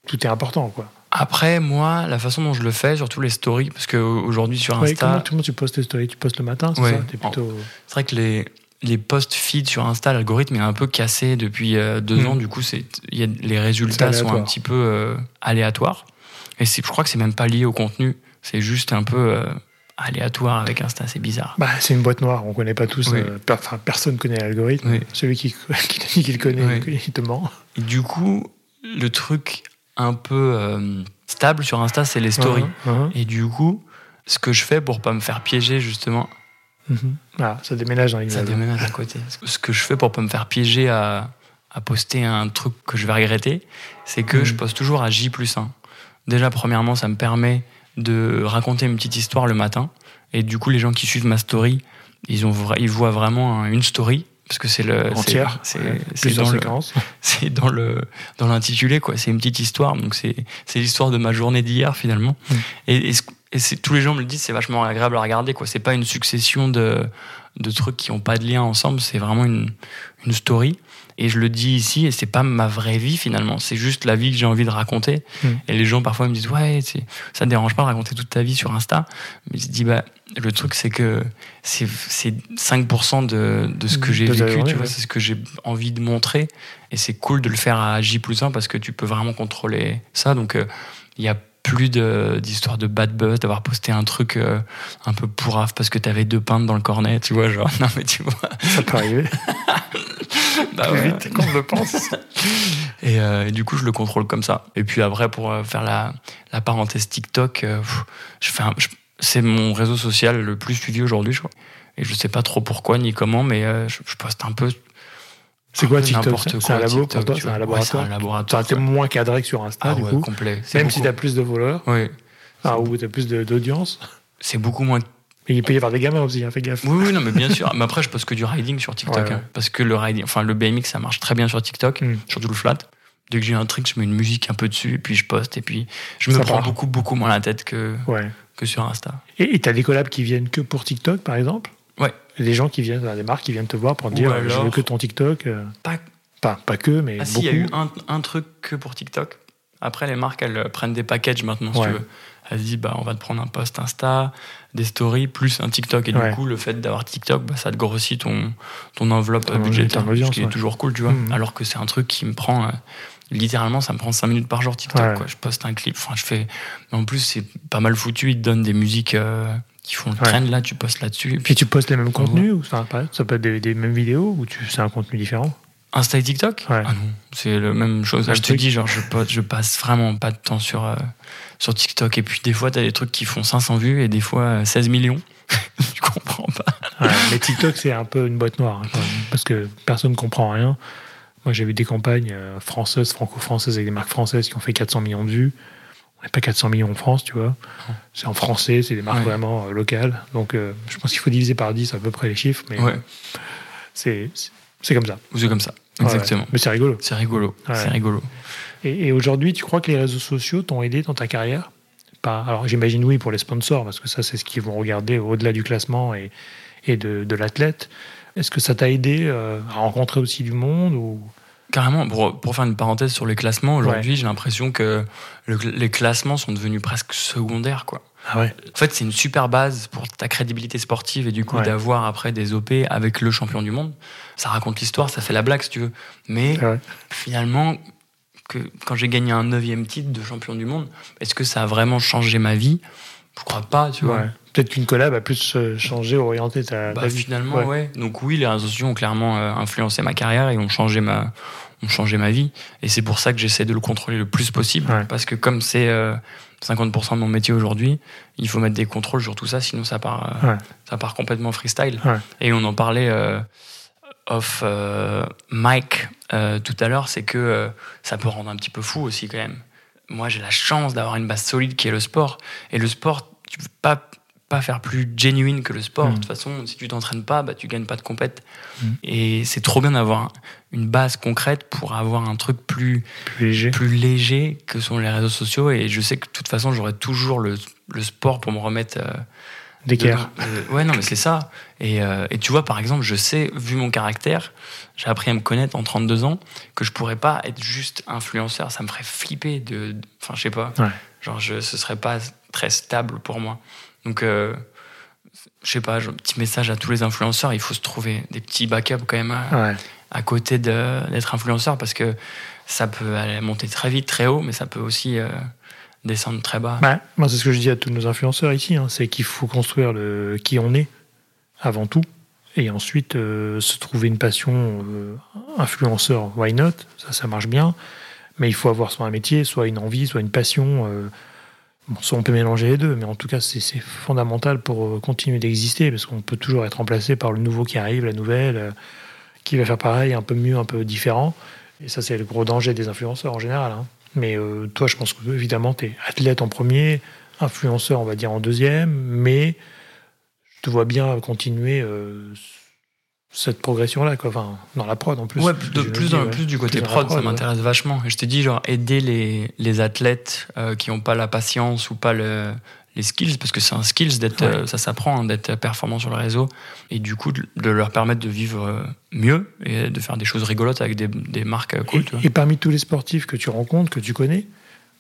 Tout est important, quoi. Après, moi, la façon dont je le fais, surtout les stories, parce qu'aujourd'hui sur Ouais, Insta, comment, comment tu postes tes stories? Tu postes le matin, c'est Ouais. ça? Plutôt... C'est vrai que les, les posts feed sur Insta, l'algorithme est un peu cassé depuis euh, deux Mm. ans. Du coup, c'est, il y a, les résultats sont un petit peu euh, aléatoires. Et c'est, je crois que c'est même pas lié au contenu. C'est juste un peu euh, aléatoire avec Insta. C'est bizarre. Bah, c'est une boîte noire, on connaît pas tous. Oui. euh, per- personne connaît l'algorithme. Oui. Celui qui, qui qu'il connaît, Oui. il te ment. Et du coup, le truc un peu stable sur Insta, c'est les stories. Mhm, mhm, Et du coup, ce que je fais pour pas me faire piéger, justement, mhm. Ah, ça déménage dans Ça l'immeuble. déménage à côté. Ce que je fais pour pas me faire piéger à, à poster un truc que je vais regretter, c'est que Mhm. je poste toujours à J plus 1. Déjà, premièrement, ça me permet de raconter une petite histoire le matin. Et du coup, les gens qui suivent ma story, ils, ont, vra- ils voient vraiment un- une story. Parce que c'est le. Entière. C'est dans le- dans le dans l'intitulé quoi c'est une petite histoire donc c'est c'est l'histoire de ma journée d'hier finalement Mm. et, et, ce- et c'est- tous les gens me le disent c'est vachement agréable à regarder quoi. C'est pas une succession de de trucs qui ont pas de lien ensemble c'est vraiment une une story. Et je le dis ici et c'est pas ma vraie vie finalement. C'est juste la vie que j'ai envie de raconter. Mm. et les gens parfois me disent ouais ça te dérange pas de raconter toute ta vie sur Insta? Mais je dis bah le truc c'est que c'est c'est 5% de, de ce que De j'ai vécu journée, tu vois. ouais. c'est ce que j'ai envie de montrer. Et c'est cool de le faire à J plus 1 parce que tu peux vraiment contrôler ça. Donc, euh, il y a plus de- d'histoires de bad buzz, d'avoir posté un truc euh, un peu pourrave parce que t'avais deux pintes dans le cornet, tu vois, genre, non mais tu vois. Ça peut arriver. Bah Plus ouais. vite qu'on le pense. Et, euh, et du coup, je le contrôle comme ça. Et puis après, pour euh, faire la, la parenthèse TikTok, pff, je fais un- je- c'est mon réseau social le plus suivi aujourd'hui, je crois. Et je sais pas trop pourquoi ni comment, mais je, je poste un peu. C'est quoi TikTok C'est un labo pour toi C'est un vois. Ouais, laboratoire c'est un laboratoire. moins cadré que sur Insta, Ah du ouais, coup. complet. Même si beaucoup- t'as plus de followers, Oui, ah, ou t'as plus d'audience. c'est beaucoup moins Mais il peut y avoir des gamins aussi, hein, fais gaffe. Oui, oui, non, mais bien sûr. Mais après, je poste que du riding sur TikTok. Ouais, hein, parce que le riding, enfin, le BMX, ça marche très bien sur TikTok, Mm. surtout le flat. Dès que j'ai un trick, je mets une musique un peu dessus, et puis je poste, et puis je me Ça prends part. beaucoup, beaucoup moins la tête que, que sur Insta. Et t'as des collabs qui viennent que pour TikTok, par exemple? Des gens qui viennent, des marques qui viennent te voir pour te Ou dire alors- je veux que ton TikTok. euh, Pas... Pas, pas que, mais Ah si, beaucoup. il y a eu un, un truc que pour TikTok. Après, les marques, elles euh, prennent des packages maintenant, si Ouais. tu veux. Elles se disent, bah, on va te prendre un post Insta, des stories, plus un TikTok. Et Ouais. du coup, le fait d'avoir TikTok, bah, ça te grossit ton, ton enveloppe Ton- euh, budgétaire, ton audience, ce qui est toujours cool, tu vois. Mhm. Alors que c'est un truc qui me prend... euh, littéralement, ça me prend 5 minutes par jour TikTok. Ouais. Quoi. Je poste un clip, enfin, je fais... En plus, c'est pas mal foutu. Ils te donnent des musiques euh, qui font le Ouais. là, tu postes là-dessus. Et puis, tu postes les mêmes contenus ou pareil, ça peut être des, des mêmes vidéos ou c'est un contenu différent? Insta et TikTok? Ouais. Ah c'est la même chose. Même je te dis, genre, je, je passe vraiment pas de temps sur, euh, sur TikTok. Et puis, des fois, t'as des trucs qui font 500 vues et des fois euh, 16 millions. je comprends pas. Ouais, Mais TikTok, c'est un peu une boîte noire hein, quand même, parce que personne ne comprend rien. Moi, j'ai vu des campagnes euh, françaises, franco-françaises avec des marques françaises qui ont fait 400 millions de vues. On n'est pas 400 millions en France, tu vois. C'est en français, c'est des marques Ouais. vraiment euh, locales. Donc, euh, je pense qu'il faut diviser par 10 à peu près les chiffres, mais Ouais, c'est comme ça. c'est comme ça. Exactement. Mais c'est rigolo. C'est rigolo. C'est rigolo. Et, et aujourd'hui, tu crois que les réseaux sociaux t'ont aidé dans ta carrière? Pas- Alors j'imagine oui pour les sponsors, parce que ça c'est ce qu'ils vont regarder au-delà du classement et, et de, de l'athlète. Est-ce que ça t'a aidé euh, à rencontrer aussi du monde ou... Carrément, pour, pour faire une parenthèse sur les classements, aujourd'hui, j'ai l'impression que le- les classements sont devenus presque secondaires, quoi. Ah ouais En fait, c'est une super base pour ta crédibilité sportive et du coup Ouais. d'avoir après des OP avec le champion du monde. Ça raconte l'histoire, ça fait la blague si tu veux. Mais Ah finalement, que, quand j'ai gagné un neuvième titre de champion du monde, est-ce que ça a vraiment changé ma vie? Je crois pas, tu vois. Peut-être qu'une collab a plus euh, changé, orienté ta, Bah, ta vie. finalement, Ouais. ouais. Donc oui, les réseaux sociaux ont clairement euh, influencé ma carrière et ont changé ma, ont changé ma vie. Et c'est pour ça que j'essaie de le contrôler le plus possible. Ouais. Parce que comme c'est euh, 50% de mon métier aujourd'hui, il faut mettre des contrôles sur tout ça, sinon ça part, euh, Ouais. ça part complètement freestyle. Et on en parlait euh, off euh, tout à l'heure, c'est que ça peut rendre un petit peu fou aussi quand même. Moi, j'ai la chance d'avoir une base solide qui est le sport. Et le sport, tu peux pas pas faire plus genuine que le sport. Mm. De toute façon, si tu t'entraînes pas, bah, tu gagnes pas de compète. Mm. Et c'est trop bien d'avoir une base concrète pour avoir un truc plus, Plus léger. plus léger que sont les réseaux sociaux. Et je sais que de toute façon, j'aurai toujours le, le sport pour me remettre. euh, D'équerre. Euh, ouais, non, mais c'est ça. Et, euh, et tu vois, par exemple, je sais, vu mon caractère, j'ai appris à me connaître en 32 ans, que je pourrais pas être juste influenceur. Ça me ferait flipper de. de- Enfin, je sais pas. Ouais. Genre, je, ce serait pas très stable pour moi. Donc, euh, je sais pas, genre, petit message à tous les influenceurs, il faut se trouver des petits backups quand même à, Ouais. à côté d'être influenceur parce que ça peut aller monter très vite, très haut, mais ça peut aussi euh, descendre très bas. Bah, moi, c'est ce que je dis à tous nos influenceurs ici, hein, c'est qu'il faut construire le qui on est avant tout, et ensuite euh, se trouver une passion euh, influenceur, why not? Ça, ça marche bien, mais il faut avoir soit un métier, soit une envie, soit une passion. Bon, on peut mélanger les deux, mais en tout cas, c'est fondamental pour euh, continuer d'exister, parce qu'on peut toujours être remplacé par le nouveau qui arrive, la nouvelle, euh, qui va faire pareil, un peu mieux, un peu différent. Et ça, c'est le gros danger des influenceurs en général. hein. Mais euh, toi, je pense que évidemment, tu es athlète en premier, influenceur, on va dire, en deuxième, mais je te vois bien continuer cette progression-là, quoi. Enfin, dans la prod en plus. ouais, de- plus, dis, dans- ouais. plus du côté Plus prod, ça ouais. m'intéresse vachement. Et je te dis, genre, aider les, les athlètes euh, qui n'ont pas la patience ou pas le, les skills, parce que c'est un skills, d'être, Ouais. euh, ça s'apprend, hein, d'être performant sur le réseau, et du coup, de, de leur permettre de vivre euh, mieux et de faire des choses rigolotes avec des, des marques cool. Et, tu vois. et parmi tous les sportifs que tu rencontres, que tu connais,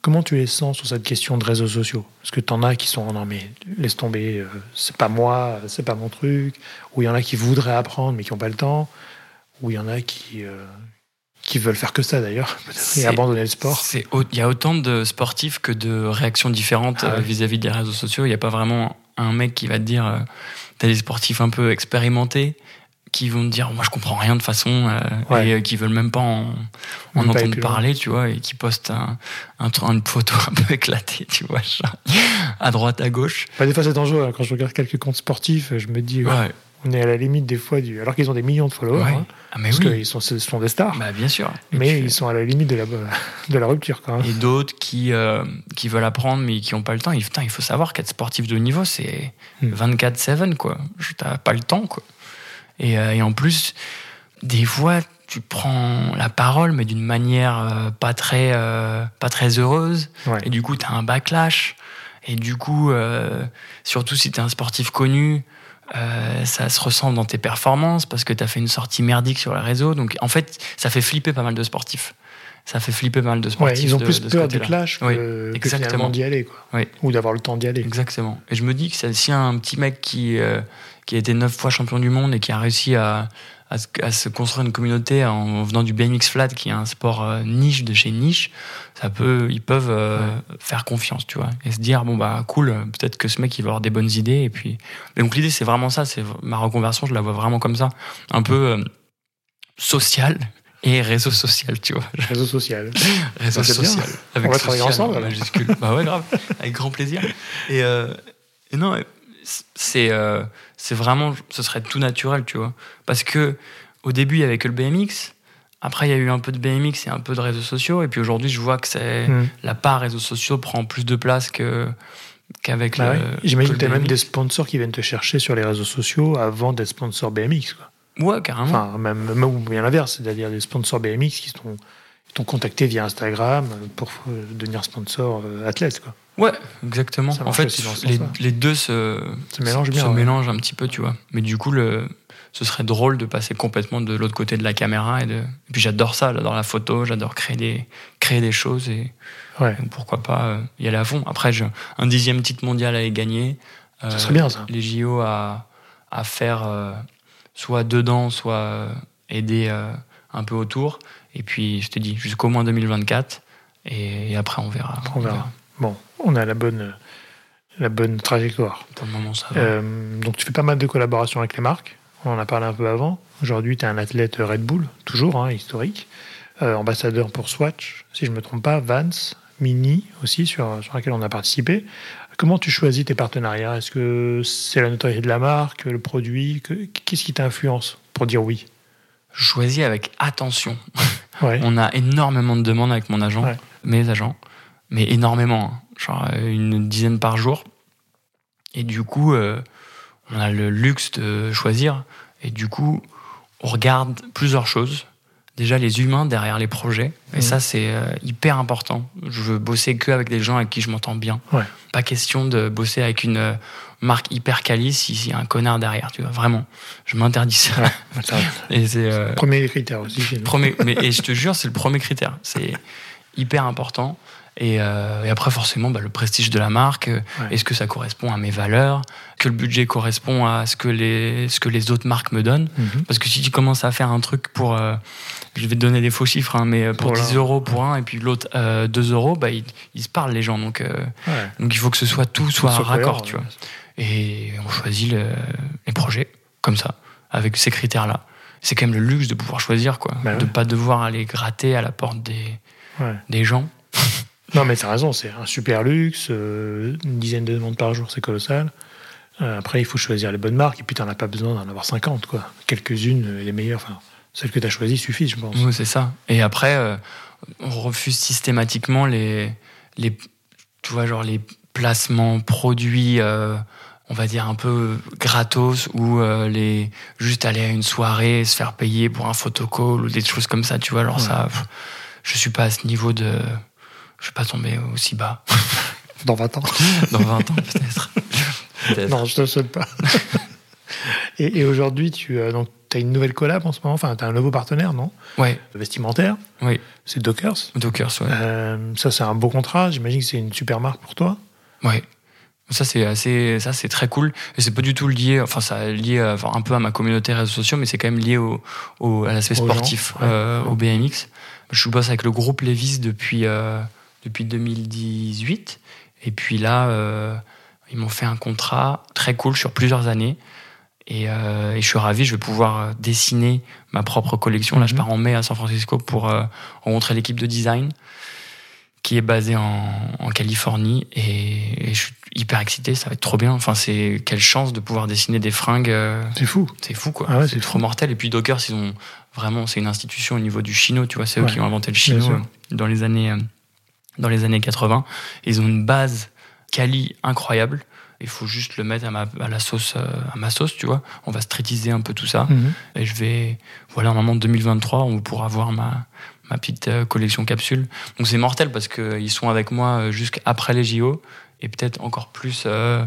comment tu les sens sur cette question de réseaux sociaux? Parce que tu en as qui sont non mais laisse tomber, euh, c'est pas moi, c'est pas mon truc. Ou il y en a qui voudraient apprendre mais qui n'ont pas le temps. Ou il y en a qui euh, qui veulent faire que ça d'ailleurs, et abandonner le sport. Il y a autant de sportifs que de réactions différentes Ah euh, vis-à-vis des réseaux sociaux. Il n'y a pas vraiment un mec qui va te dire. T'as des sportifs un peu expérimentés qui vont te dire Moi, je comprends rien de façon, euh, Ouais. et euh, qui veulent même pas en, pas entendre loin. parler, tu vois, et qui postent un, un une photo un peu éclatée, tu vois, à droite, à gauche. Enfin, des fois c'est dangereux. hein. Quand je regarde quelques comptes sportifs, je me dis ouais, Ouais. on est à la limite des fois du. Alors qu'ils ont des millions de followers, hein, Ah, mais parce oui. qu'ils sont, ce sont des stars. Bah, bien sûr. Et mais ils sont à la limite de la, de la rupture quand même. et d'autres qui, euh, qui veulent apprendre mais qui n'ont pas le temps. Et, putain, il faut savoir qu'être sportif de haut niveau, c'est Hmm. 24-7, quoi. T'as pas le temps, quoi. Et, euh, et en plus, des fois, tu prends la parole, mais d'une manière euh, pas, très, euh, pas très heureuse. Ouais. Et du coup, t'as un backlash. Et du coup, euh, surtout si t'es un sportif connu, euh, ça se ressent dans tes performances parce que t'as fait une sortie merdique sur les réseaux. Donc, en fait, ça fait flipper pas mal de sportifs. Ça fait flipper pas mal de Ouais, sportifs. ils ont de- plus de peur du clash que, Oui, que exactement. d'y aller, quoi. Oui. Ou d'avoir le temps d'y aller. Exactement. Et je me dis que c'est- s'il y a un petit mec qui, euh, qui a été neuf fois champion du monde et qui a réussi à, à, se, à se construire une communauté en venant du BMX flat, qui est un sport euh, niche de chez niche, ça peut, ils peuvent euh, faire confiance, tu vois, et se dire bon bah cool, peut-être que ce mec il va avoir des bonnes idées. Et puis, et donc l'idée c'est vraiment ça, c'est ma reconversion, je la vois vraiment comme ça, un peu euh, social et réseau social, tu vois. Réseau social. Réseau bien. social. On va travailler ensemble, majuscule. bah ouais, grave. Avec grand plaisir. Et, euh, et non, c'est euh, c'est vraiment, ce serait tout naturel, tu vois. Parce que au début, il y avait que le BMX. Après, il y a eu un peu de BMX et un peu de réseaux sociaux. Et puis aujourd'hui, je vois que c'est Hmm. la part réseaux sociaux prend plus de place que qu'avec Bah ouais. J'imagine que tu as même des sponsors qui viennent te chercher sur les réseaux sociaux avant d'être sponsor BMX. Quoi. Ouais, carrément. Enfin, même, même ou bien l'inverse, c'est-à-dire des sponsors BMX qui t'ont qui t'ont contacté via Instagram pour euh, devenir sponsor euh, athlète. Quoi. Ouais, exactement. En fait, les, deux se, Se mélangent bien, se ouais. mélangent un petit peu, tu vois. Mais du coup, le, ce serait drôle de passer complètement de l'autre côté de la caméra. Et, de, et puis j'adore ça, j'adore la photo, j'adore créer des, créer des choses. Et Ouais. pourquoi pas euh, y aller à fond. Après, je, un dixième titre mondial à y gagner. Euh, Ça serait bien, ça. Les JO à, à faire euh, soit dedans, soit euh, aider euh, un peu autour. Et puis, je te dis, jusqu'au moins 2024. Et, et après, on verra. On verra. Bon, on a la bonne, la bonne trajectoire. Pour le moment, ça va. Euh, donc tu fais pas mal de collaborations avec les marques. On en a parlé un peu avant. Aujourd'hui, tu es un athlète Red Bull, toujours hein, historique. Euh, ambassadeur pour Swatch, si je ne me trompe pas, Vans, Mini aussi, sur, sur laquelle on a participé. Comment tu choisis tes partenariats? Est-ce que c'est la notoriété de la marque, le produit? Que- Qu'est-ce qui t'influence pour dire oui? Je choisis avec attention. Ouais. On a énormément de demandes avec mon agent, Ouais. mes agents, mais énormément, hein. genre euh, une dizaine par jour. Et du coup, euh, on a le luxe de choisir. Et du coup, on regarde plusieurs choses. Déjà, les humains derrière les projets. Et Mhm. ça, c'est euh, hyper important. Je veux bosser que avec des gens avec qui je m'entends bien. Ouais. Pas question de bosser avec une euh, marque hyper quali s'il y a un connard derrière, tu vois. Vraiment. Je m'interdis ça. Ouais, Et c'est. euh, Premier critère aussi. Premier, mais, et je te jure, c'est le premier critère. C'est hyper important. Et, euh, et après, forcément, bah, le prestige de la marque. euh, Ouais. Est-ce que ça correspond à mes valeurs Que le budget correspond à ce que les, ce que les autres marques me donnent Mhm. Parce que si tu commences à faire un truc pour. euh, je vais te donner des faux chiffres, hein, mais pour Voilà. 10 euros pour un et puis l'autre euh, 2 euros, bah, ils, ils se parlent, les gens. Donc, Ouais. donc il faut que ce soit tout soit raccord, tu vois. Et on choisit le- les projets comme ça, avec ces critères-là. C'est quand même le luxe de pouvoir choisir, quoi. Bah de ouais. pas devoir aller gratter à la porte des, des gens. Non, mais t'as raison, c'est un super luxe. euh, une dizaine de demandes par jour, c'est colossal. Euh, après, il faut choisir les bonnes marques, et puis t'en as pas besoin d'en avoir 50, quoi. Quelques-unes, euh, les meilleures, enfin, celles que t'as choisies suffisent, je pense. Oui, c'est ça. Et après, on refuse systématiquement les, les, tu vois, genre les placements produits, on va dire un peu gratos, ou euh, les juste aller à une soirée, se faire payer pour un photocall ou des choses comme ça, tu vois. Alors Ouais. ça, pff, je suis pas à ce niveau de, je vais pas tomber aussi bas Dans 20 ans. dans 20 ans peut-être. Non, je te souhaite pas. et et aujourd'hui, tu as donc, as une nouvelle collab en ce moment, enfin, tu as un nouveau partenaire, non? Ouais, Vestimentaire, oui. c'est Dockers? Dockers, ouais. Euh, ça, c'est un beau contrat. J'imagine que c'est une super marque pour toi. Ouais. Ça c'est assez, ça c'est très cool. Et c'est pas du tout lié, enfin ça est lié enfin, un peu à ma communauté réseaux sociaux, mais c'est quand même lié au, au- à l'aspect sportif, gens, ouais. euh, au BMX. Je bosse avec le groupe Levis depuis euh, depuis 2018, et puis là euh, ils m'ont fait un contrat très cool sur plusieurs années. Et, euh, et je suis ravi, je vais pouvoir euh, dessiner ma propre collection. Là, je Mhm. pars en mai à San Francisco pour euh, rencontrer l'équipe de design qui est basée en, en Californie et, et je suis hyper excité, ça va être trop bien. Enfin, c'est quelle chance de pouvoir dessiner des fringues, euh, C'est fou. c'est fou quoi. Ah ouais, c'est trop mortel. Et puis Dockers, ils ont vraiment, c'est une institution au niveau du chino, tu vois, c'est eux Ouais, qui ont inventé le chino euh, dans les années dans les années 80. Ils ont une base quali incroyable. Il faut juste le mettre à, ma, à la sauce, euh, à ma sauce, tu vois. On va streetiser un peu tout ça. Mhm. Et je vais, voilà, normalement 2023, on pourra voir ma, ma petite euh, collection capsule. Donc c'est mortel parce qu'ils sont avec moi euh, jusqu'après les JO et peut-être encore plus euh,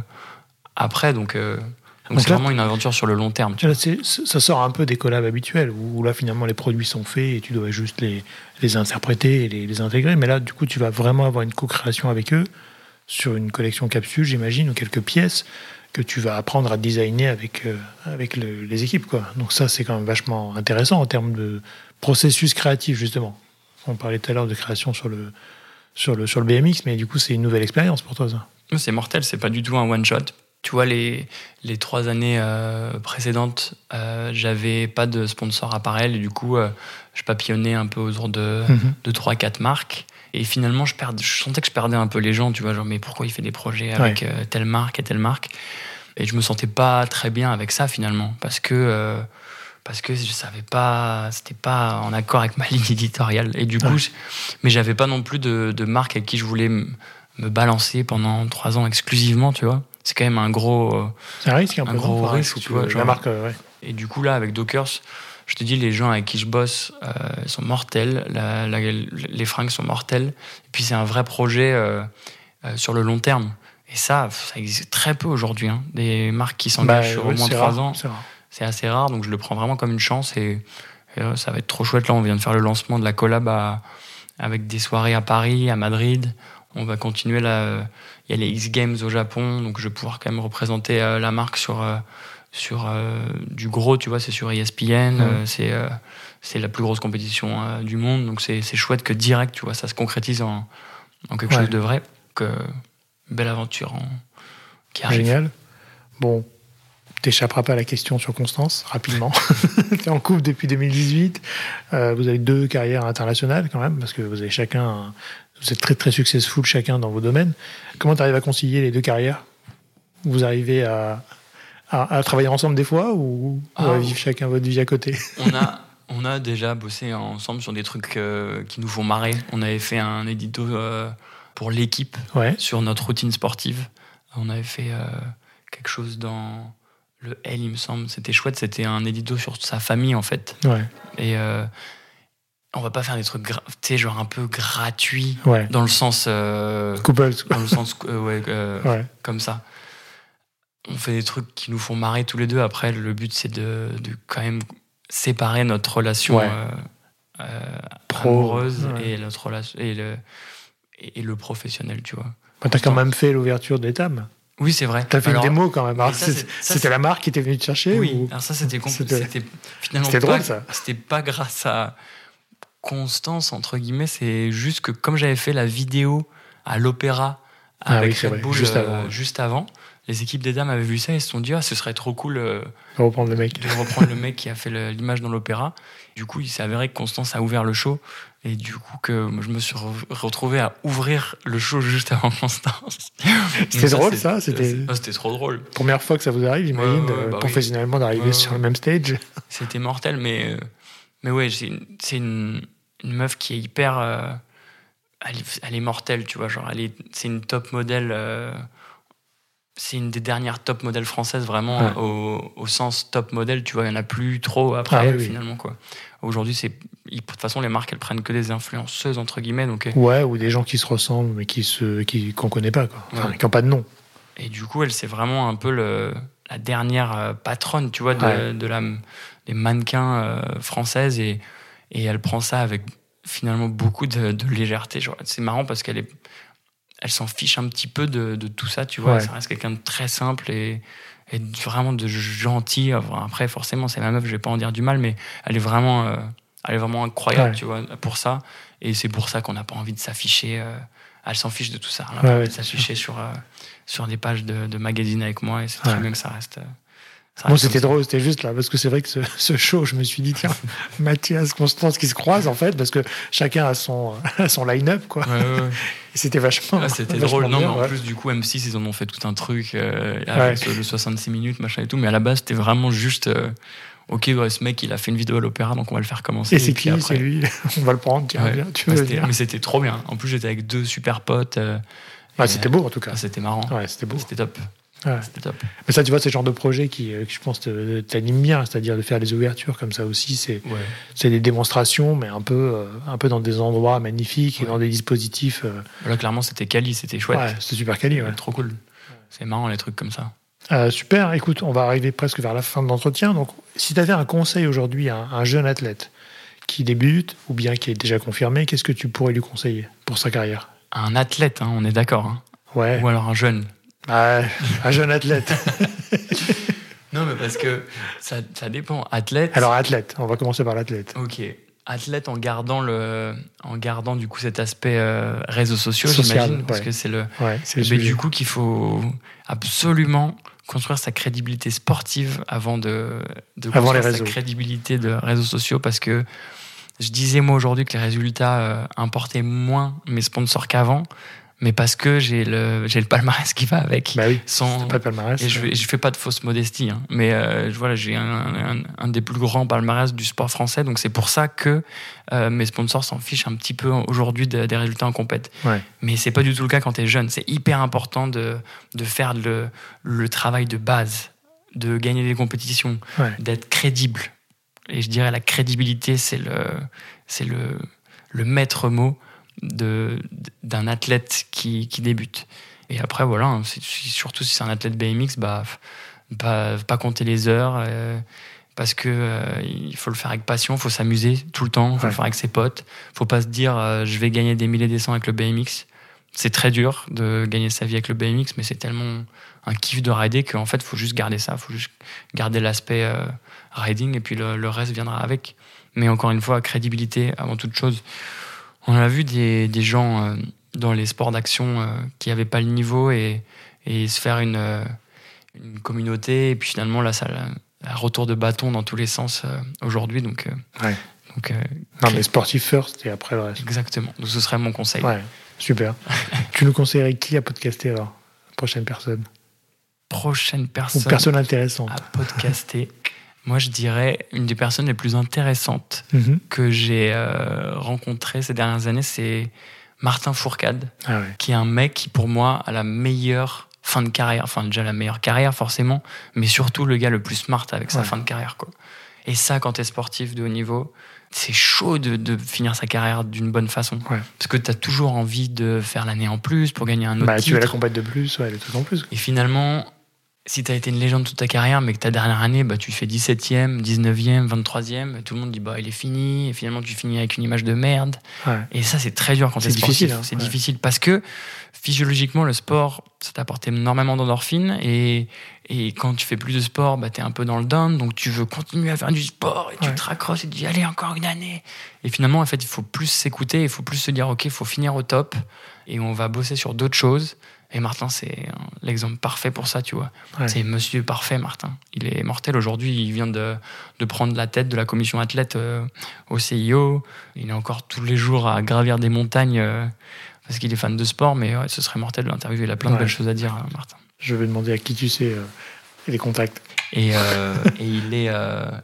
après. Donc euh, donc c'est vraiment une aventure sur le long terme. Tu ça sort un peu des collabs habituels où là finalement les produits sont faits et tu dois juste les, les interpréter et les, les intégrer. Mais là, du coup, tu vas vraiment avoir une co-création avec eux sur une collection capsule, j'imagine, ou quelques pièces que tu vas apprendre à designer avec, euh, avec le- les équipes. Quoi. Donc ça, c'est quand même vachement intéressant en termes de processus créatif, justement. On parlait tout à l'heure de création sur le, sur, le, sur le BMX, mais du coup, c'est une nouvelle expérience pour toi, ça. C'est mortel, c'est pas du tout un one shot. Tu vois, les, les trois années euh, précédentes, euh, j'avais pas de sponsor appareil et du coup, euh, je papillonnais un peu autour de, Mhm. de 3-4 marques. Et finalement, je, perds, je sentais que je perdais un peu les gens, tu vois, genre, mais pourquoi il fait des projets avec euh, telle marque et telle marque? Et je me sentais pas très bien avec ça, finalement, parce que, parce que je savais pas, c'était pas en accord avec ma ligne éditoriale. Et du coup, Ouais. je- mais j'avais pas non plus de, de marque avec qui je voulais me balancer pendant trois ans exclusivement, tu vois. C'est quand même un gros. euh, C'est un risque un, peu. gros risque, tu vois, genre- La marque, euh, ouais. Et du coup, là, avec Dockers, je te dis, les gens avec qui je bosse euh, sont mortels. La- la- les fringues sont mortelles. Et puis, c'est un vrai projet euh, euh, sur le long terme. Et ça, ça existe très peu aujourd'hui. hein. Des marques qui s'engagent sur ouais, au moins trois rare, ans. c'est assez rare, donc je le prends vraiment comme une chance. Et, et, ça va être trop chouette. Là, on vient de faire le lancement de la collab à- avec des soirées à Paris, à Madrid. On va continuer là. euh, Il y a les X Games au Japon, donc je vais pouvoir quand même représenter euh, la marque sur, euh, sur du gros, tu vois, c'est sur ESPN, c'est c'est la plus grosse compétition du monde, donc c'est c'est chouette que direct, tu vois, ça se concrétise en, en quelque Ouais. chose de vrai, que belle aventure en, qui arrive. Génial. Bon, t'échapperas pas à la question sur Constance, rapidement. T'es en couple depuis 2018. Euh, vous avez deux carrières internationales quand même, parce que vous avez chacun, un- vous êtes très très successful chacun dans vos domaines. Comment tu arrives à concilier les deux carrières? Vous arrivez à, à, à travailler ensemble des fois ou, ou Ah, à vivre chacun votre vie à côté? On a, on a déjà bossé ensemble sur des trucs euh, qui nous font marrer. On avait fait un édito euh, pour l'équipe Ouais. sur notre routine sportive. On avait fait euh, quelque chose dans le L, il me semble. C'était chouette. C'était un édito sur sa famille, en fait. Ouais. Et on va pas faire des trucs, tu sais, genre un peu gratuits, Ouais. dans le sens. euh, Couples. dans le sens. euh, ouais, euh, Ouais. comme ça. On fait des trucs qui nous font marrer tous les deux. Après, le but, c'est de, de quand même séparer notre relation Pro, amoureuse et, notre relation, et, le, et, le professionnel, tu vois. Bah, T'as quand même fait l'ouverture d'Etam. Oui, c'est vrai. T'as fait Alors, une démo quand même. C'était la marque qui était venue te chercher Oui, ou- alors ça, c'était C'était- pas- drôle, ça. C'était pas grâce à Constance, entre guillemets, c'est juste que comme j'avais fait la vidéo à l'opéra Ah avec oui, Red Bull juste euh, avant, juste avant, les équipes des dames avaient vu ça et se sont dit, ah, ce serait trop cool. euh, de reprendre le mec. de reprendre le mec qui a fait l'image dans l'opéra. Du coup, il s'est avéré que Constance a ouvert le show et du coup que je me suis re- retrouvé à ouvrir le show juste avant Constance. C'était drôle, ça, c'était- ah, C'était trop drôle. Première fois que ça vous arrive, j'imagine, euh, bah oui. professionnellement, d'arriver sur le même stage. C'était mortel, mais mais ouais, c'est une, une, meuf qui est hyper, euh, elle, est- elle est mortelle, tu vois, genre elle est, c'est une top modèle. euh, c'est une des dernières top modèles françaises vraiment Ouais. au, au sens top modèle tu vois il y en a plus trop après Ah oui. finalement quoi aujourd'hui c'est de toute façon les marques elles prennent que des influenceuses entre guillemets donc euh, Ouais, ou des gens qui se ressemblent, mais qui se, qui, qu'on connaît pas, quoi. Enfin, Ouais. qui n'ont pas de nom. Et du coup, elle, c'est vraiment un peu le, la dernière patronne, tu vois, de, Ouais. de la, des mannequins euh, françaises. Et, et elle prend ça avec finalement beaucoup de, de légèreté. C'est marrant parce qu'elle est, elle s'en fiche un petit peu de, de tout ça, tu vois. Ouais. Ça reste quelqu'un de très simple et, vraiment de gentil. Après, forcément, c'est ma meuf, je vais pas en dire du mal, mais elle est vraiment, euh, elle est vraiment incroyable, Ouais. tu vois, pour ça. Et c'est pour ça qu'on n'a pas envie de s'afficher. euh, elle s'en fiche de tout ça. Elle n'a pas ouais, envie de s'afficher sur, euh, sur des pages de, de magazines avec moi et c'est très bien que ça reste. Bon, c'était drôle, c'était juste là, parce que c'est vrai que ce, ce show, je me suis dit, tiens, Mathias, Constance qui se croisent, en fait, parce que chacun a son, a son line-up, quoi. Ouais, ouais, ouais. Et c'était vachement. Ah, c'était drôle. Non, bien, mais en plus, du coup, M6, ils en ont fait tout un truc euh, avec le 66 minutes, machin et tout. Mais à la base, c'était vraiment juste. euh, ok, ouais, ce mec, il a fait une vidéo à l'opéra, donc on va le faire commencer. Et c'est qui? C'est lui On va le prendre, tiens, Ouais. viens, tu veux venir mais c'était trop bien. En plus, j'étais avec deux super potes. euh, Ah, C'était beau, en tout cas. ah, C'était marrant. Ouais, c'était beau. C'était top. Ouais. C'était top. Mais ça, tu vois, c'est le genre de projet qui, euh, je pense, t'anime bien, c'est-à-dire de faire des ouvertures comme ça aussi. C'est Ouais. des démonstrations, mais un peu, euh, un peu dans des endroits magnifiques et dans des dispositifs. euh, Là, clairement, c'était quali, c'était chouette. ouais, c'était super quali. ouais. Trop cool. C'est marrant, les trucs comme ça. Euh, super, écoute, on va arriver presque vers la fin de l'entretien. Donc, si tu avais un conseil aujourd'hui à un, un jeune athlète qui débute ou bien qui est déjà confirmé, qu'est-ce que tu pourrais lui conseiller pour sa carrière? Un athlète, hein, on est d'accord. hein. Ouais, Ou alors un jeune. Ah, un jeune athlète. Non, mais parce que ça, ça dépend. Athlète. Alors, athlète, on va commencer par l'athlète. Ok. Athlète en gardant le, en gardant du coup cet aspect euh, réseaux sociaux, Social, j'imagine, parce ouais. que c'est le. Ouais, c'est le Mais du coup, qu'il faut absolument construire sa crédibilité sportive avant de, de Avant construire les réseaux. sa crédibilité de réseaux sociaux, parce que je disais moi aujourd'hui que les résultats euh, importaient moins mes sponsors qu'avant, mais parce que j'ai le, j'ai le palmarès qui va avec. Bah oui, sans, c'est pas le palmarès. et je, fais- je fais pas de fausse modestie, hein. mais euh, voilà, j'ai un, un- un des plus grands palmarès du sport français, donc c'est pour ça que euh, mes sponsors s'en fichent un petit peu aujourd'hui de- des résultats en compète. Ouais. Mais c'est pas du tout le cas quand tu es jeune. C'est hyper important de, de faire le, le travail de base, de gagner des compétitions, Ouais. d'être crédible. Et je dirais la crédibilité, c'est le, c'est le, le maître mot d'un athlète qui, qui débute. Et après, voilà, hein, surtout si c'est un athlète BMX, bah, pas, pas compter les heures, euh, parce que euh, il faut le faire avec passion, il faut s'amuser tout le temps, il faut Ouais. le faire avec ses potes. faut pas se dire euh, je vais gagner des milliers des cents avec le BMX. C'est très dur de gagner sa vie avec le BMX, mais c'est tellement un kiff de rider qu'en fait, il faut juste garder ça, il faut juste garder l'aspect euh, riding et puis le, le reste viendra avec. Mais encore une fois, crédibilité avant toute chose. On a vu des, des gens euh, dans les sports d'action euh, qui n'avaient pas le niveau et, et se faire une, euh, une communauté. Et puis finalement, là, ça a un retour de bâton dans tous les sens aujourd'hui. Donc, Ouais. donc Non, mais sportif first et après le reste. exactement. Donc ce serait mon conseil. Ouais, super. tu nous conseillerais qui à podcaster alors? Prochaine personne. Prochaine Ou personne personne intéressante. à podcaster. Moi, je dirais une des personnes les plus intéressantes Mhm. que j'ai euh, rencontrées ces dernières années, c'est Martin Fourcade. Ah ouais. qui est un mec qui, pour moi, a la meilleure fin de carrière. Enfin, déjà la meilleure carrière, forcément, mais surtout le gars le plus smart avec sa Ouais. fin de carrière. Quoi. Et ça, quand t'es sportif de haut niveau, c'est chaud de, de finir sa carrière d'une bonne façon. Ouais. Parce que t'as toujours envie de faire l'année en plus pour gagner un autre Bah, tu veux la compète de plus, ouais, le truc en plus. Et finalement, si t'as été une légende toute ta carrière, mais que ta dernière année, bah, tu fais 17e, 19e, 23e, tout le monde dit bah il est fini, et finalement tu finis avec une image de merde. Ouais. Et ça, c'est très dur quand C'est difficile, hein, c'est ouais. difficile parce que physiologiquement, le sport, ça t'apporte énormément d'endorphines et, et quand tu fais plus de sport, bah, t'es un peu dans le down, donc tu veux continuer à faire du sport et tu te raccroches et tu dis allez, encore une année. Et finalement, en fait, il faut plus s'écouter, il faut plus se dire ok, il faut finir au top et on va bosser sur d'autres choses. Et Martin, c'est l'exemple parfait pour ça, tu vois. Ouais. C'est monsieur parfait, Martin. Il est mortel aujourd'hui. Il vient de, de prendre la tête de la commission athlète euh, au CIO. Il est encore tous les jours à gravir des montagnes euh, parce qu'il est fan de sport. Mais ouais, ce serait mortel de l'interviewer. Il a plein de belles choses à dire, euh, Martin. Je vais demander à qui tu sais les contacts. Et, et il, est,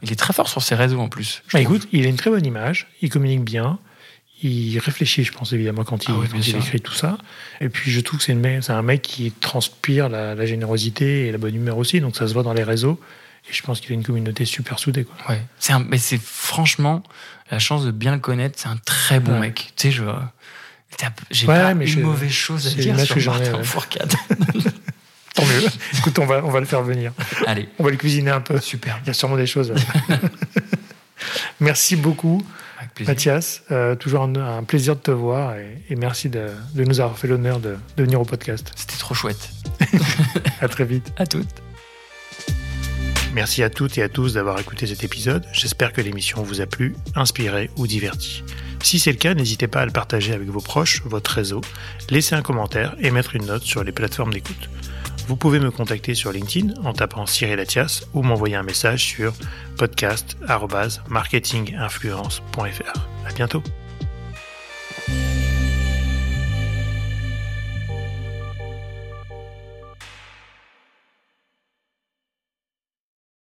il est très fort sur ses réseaux en plus. Bah, écoute, il a une très bonne image, il communique bien, il réfléchit, je pense, évidemment, quand il, Ah oui, quand bien il sûr. écrit tout ça. Et puis, je trouve que c'est un mec qui transpire la, la générosité et la bonne humeur aussi, donc ça se voit dans les réseaux. Et je pense qu'il a une communauté super soudée. Quoi. Ouais. C'est mais c'est franchement la chance de bien le connaître. C'est un très bon Ouais. mec. Tu sais, je. J'ai Ouais, pas mais une je- mauvaise chose à dire sur que ai, Martin ouais. Fourcade. Tant mieux. Écoute, on va, on va le faire venir. Allez, On va le cuisiner un peu. super. Il y a sûrement des choses. merci beaucoup, plaisir. Mathias. Euh, toujours un, un plaisir de te voir et, et merci de, de nous avoir fait l'honneur de, de venir au podcast. C'était trop chouette. À très vite. À toutes. Merci à toutes et à tous d'avoir écouté cet épisode. J'espère que l'émission vous a plu, inspiré ou diverti. Si c'est le cas, n'hésitez pas à le partager avec vos proches, votre réseau, laisser un commentaire et mettre une note sur les plateformes d'écoute. Vous pouvez me contacter sur LinkedIn en tapant Cyril Atias ou m'envoyer un message sur podcast.marketinginfluence.fr. À bientôt.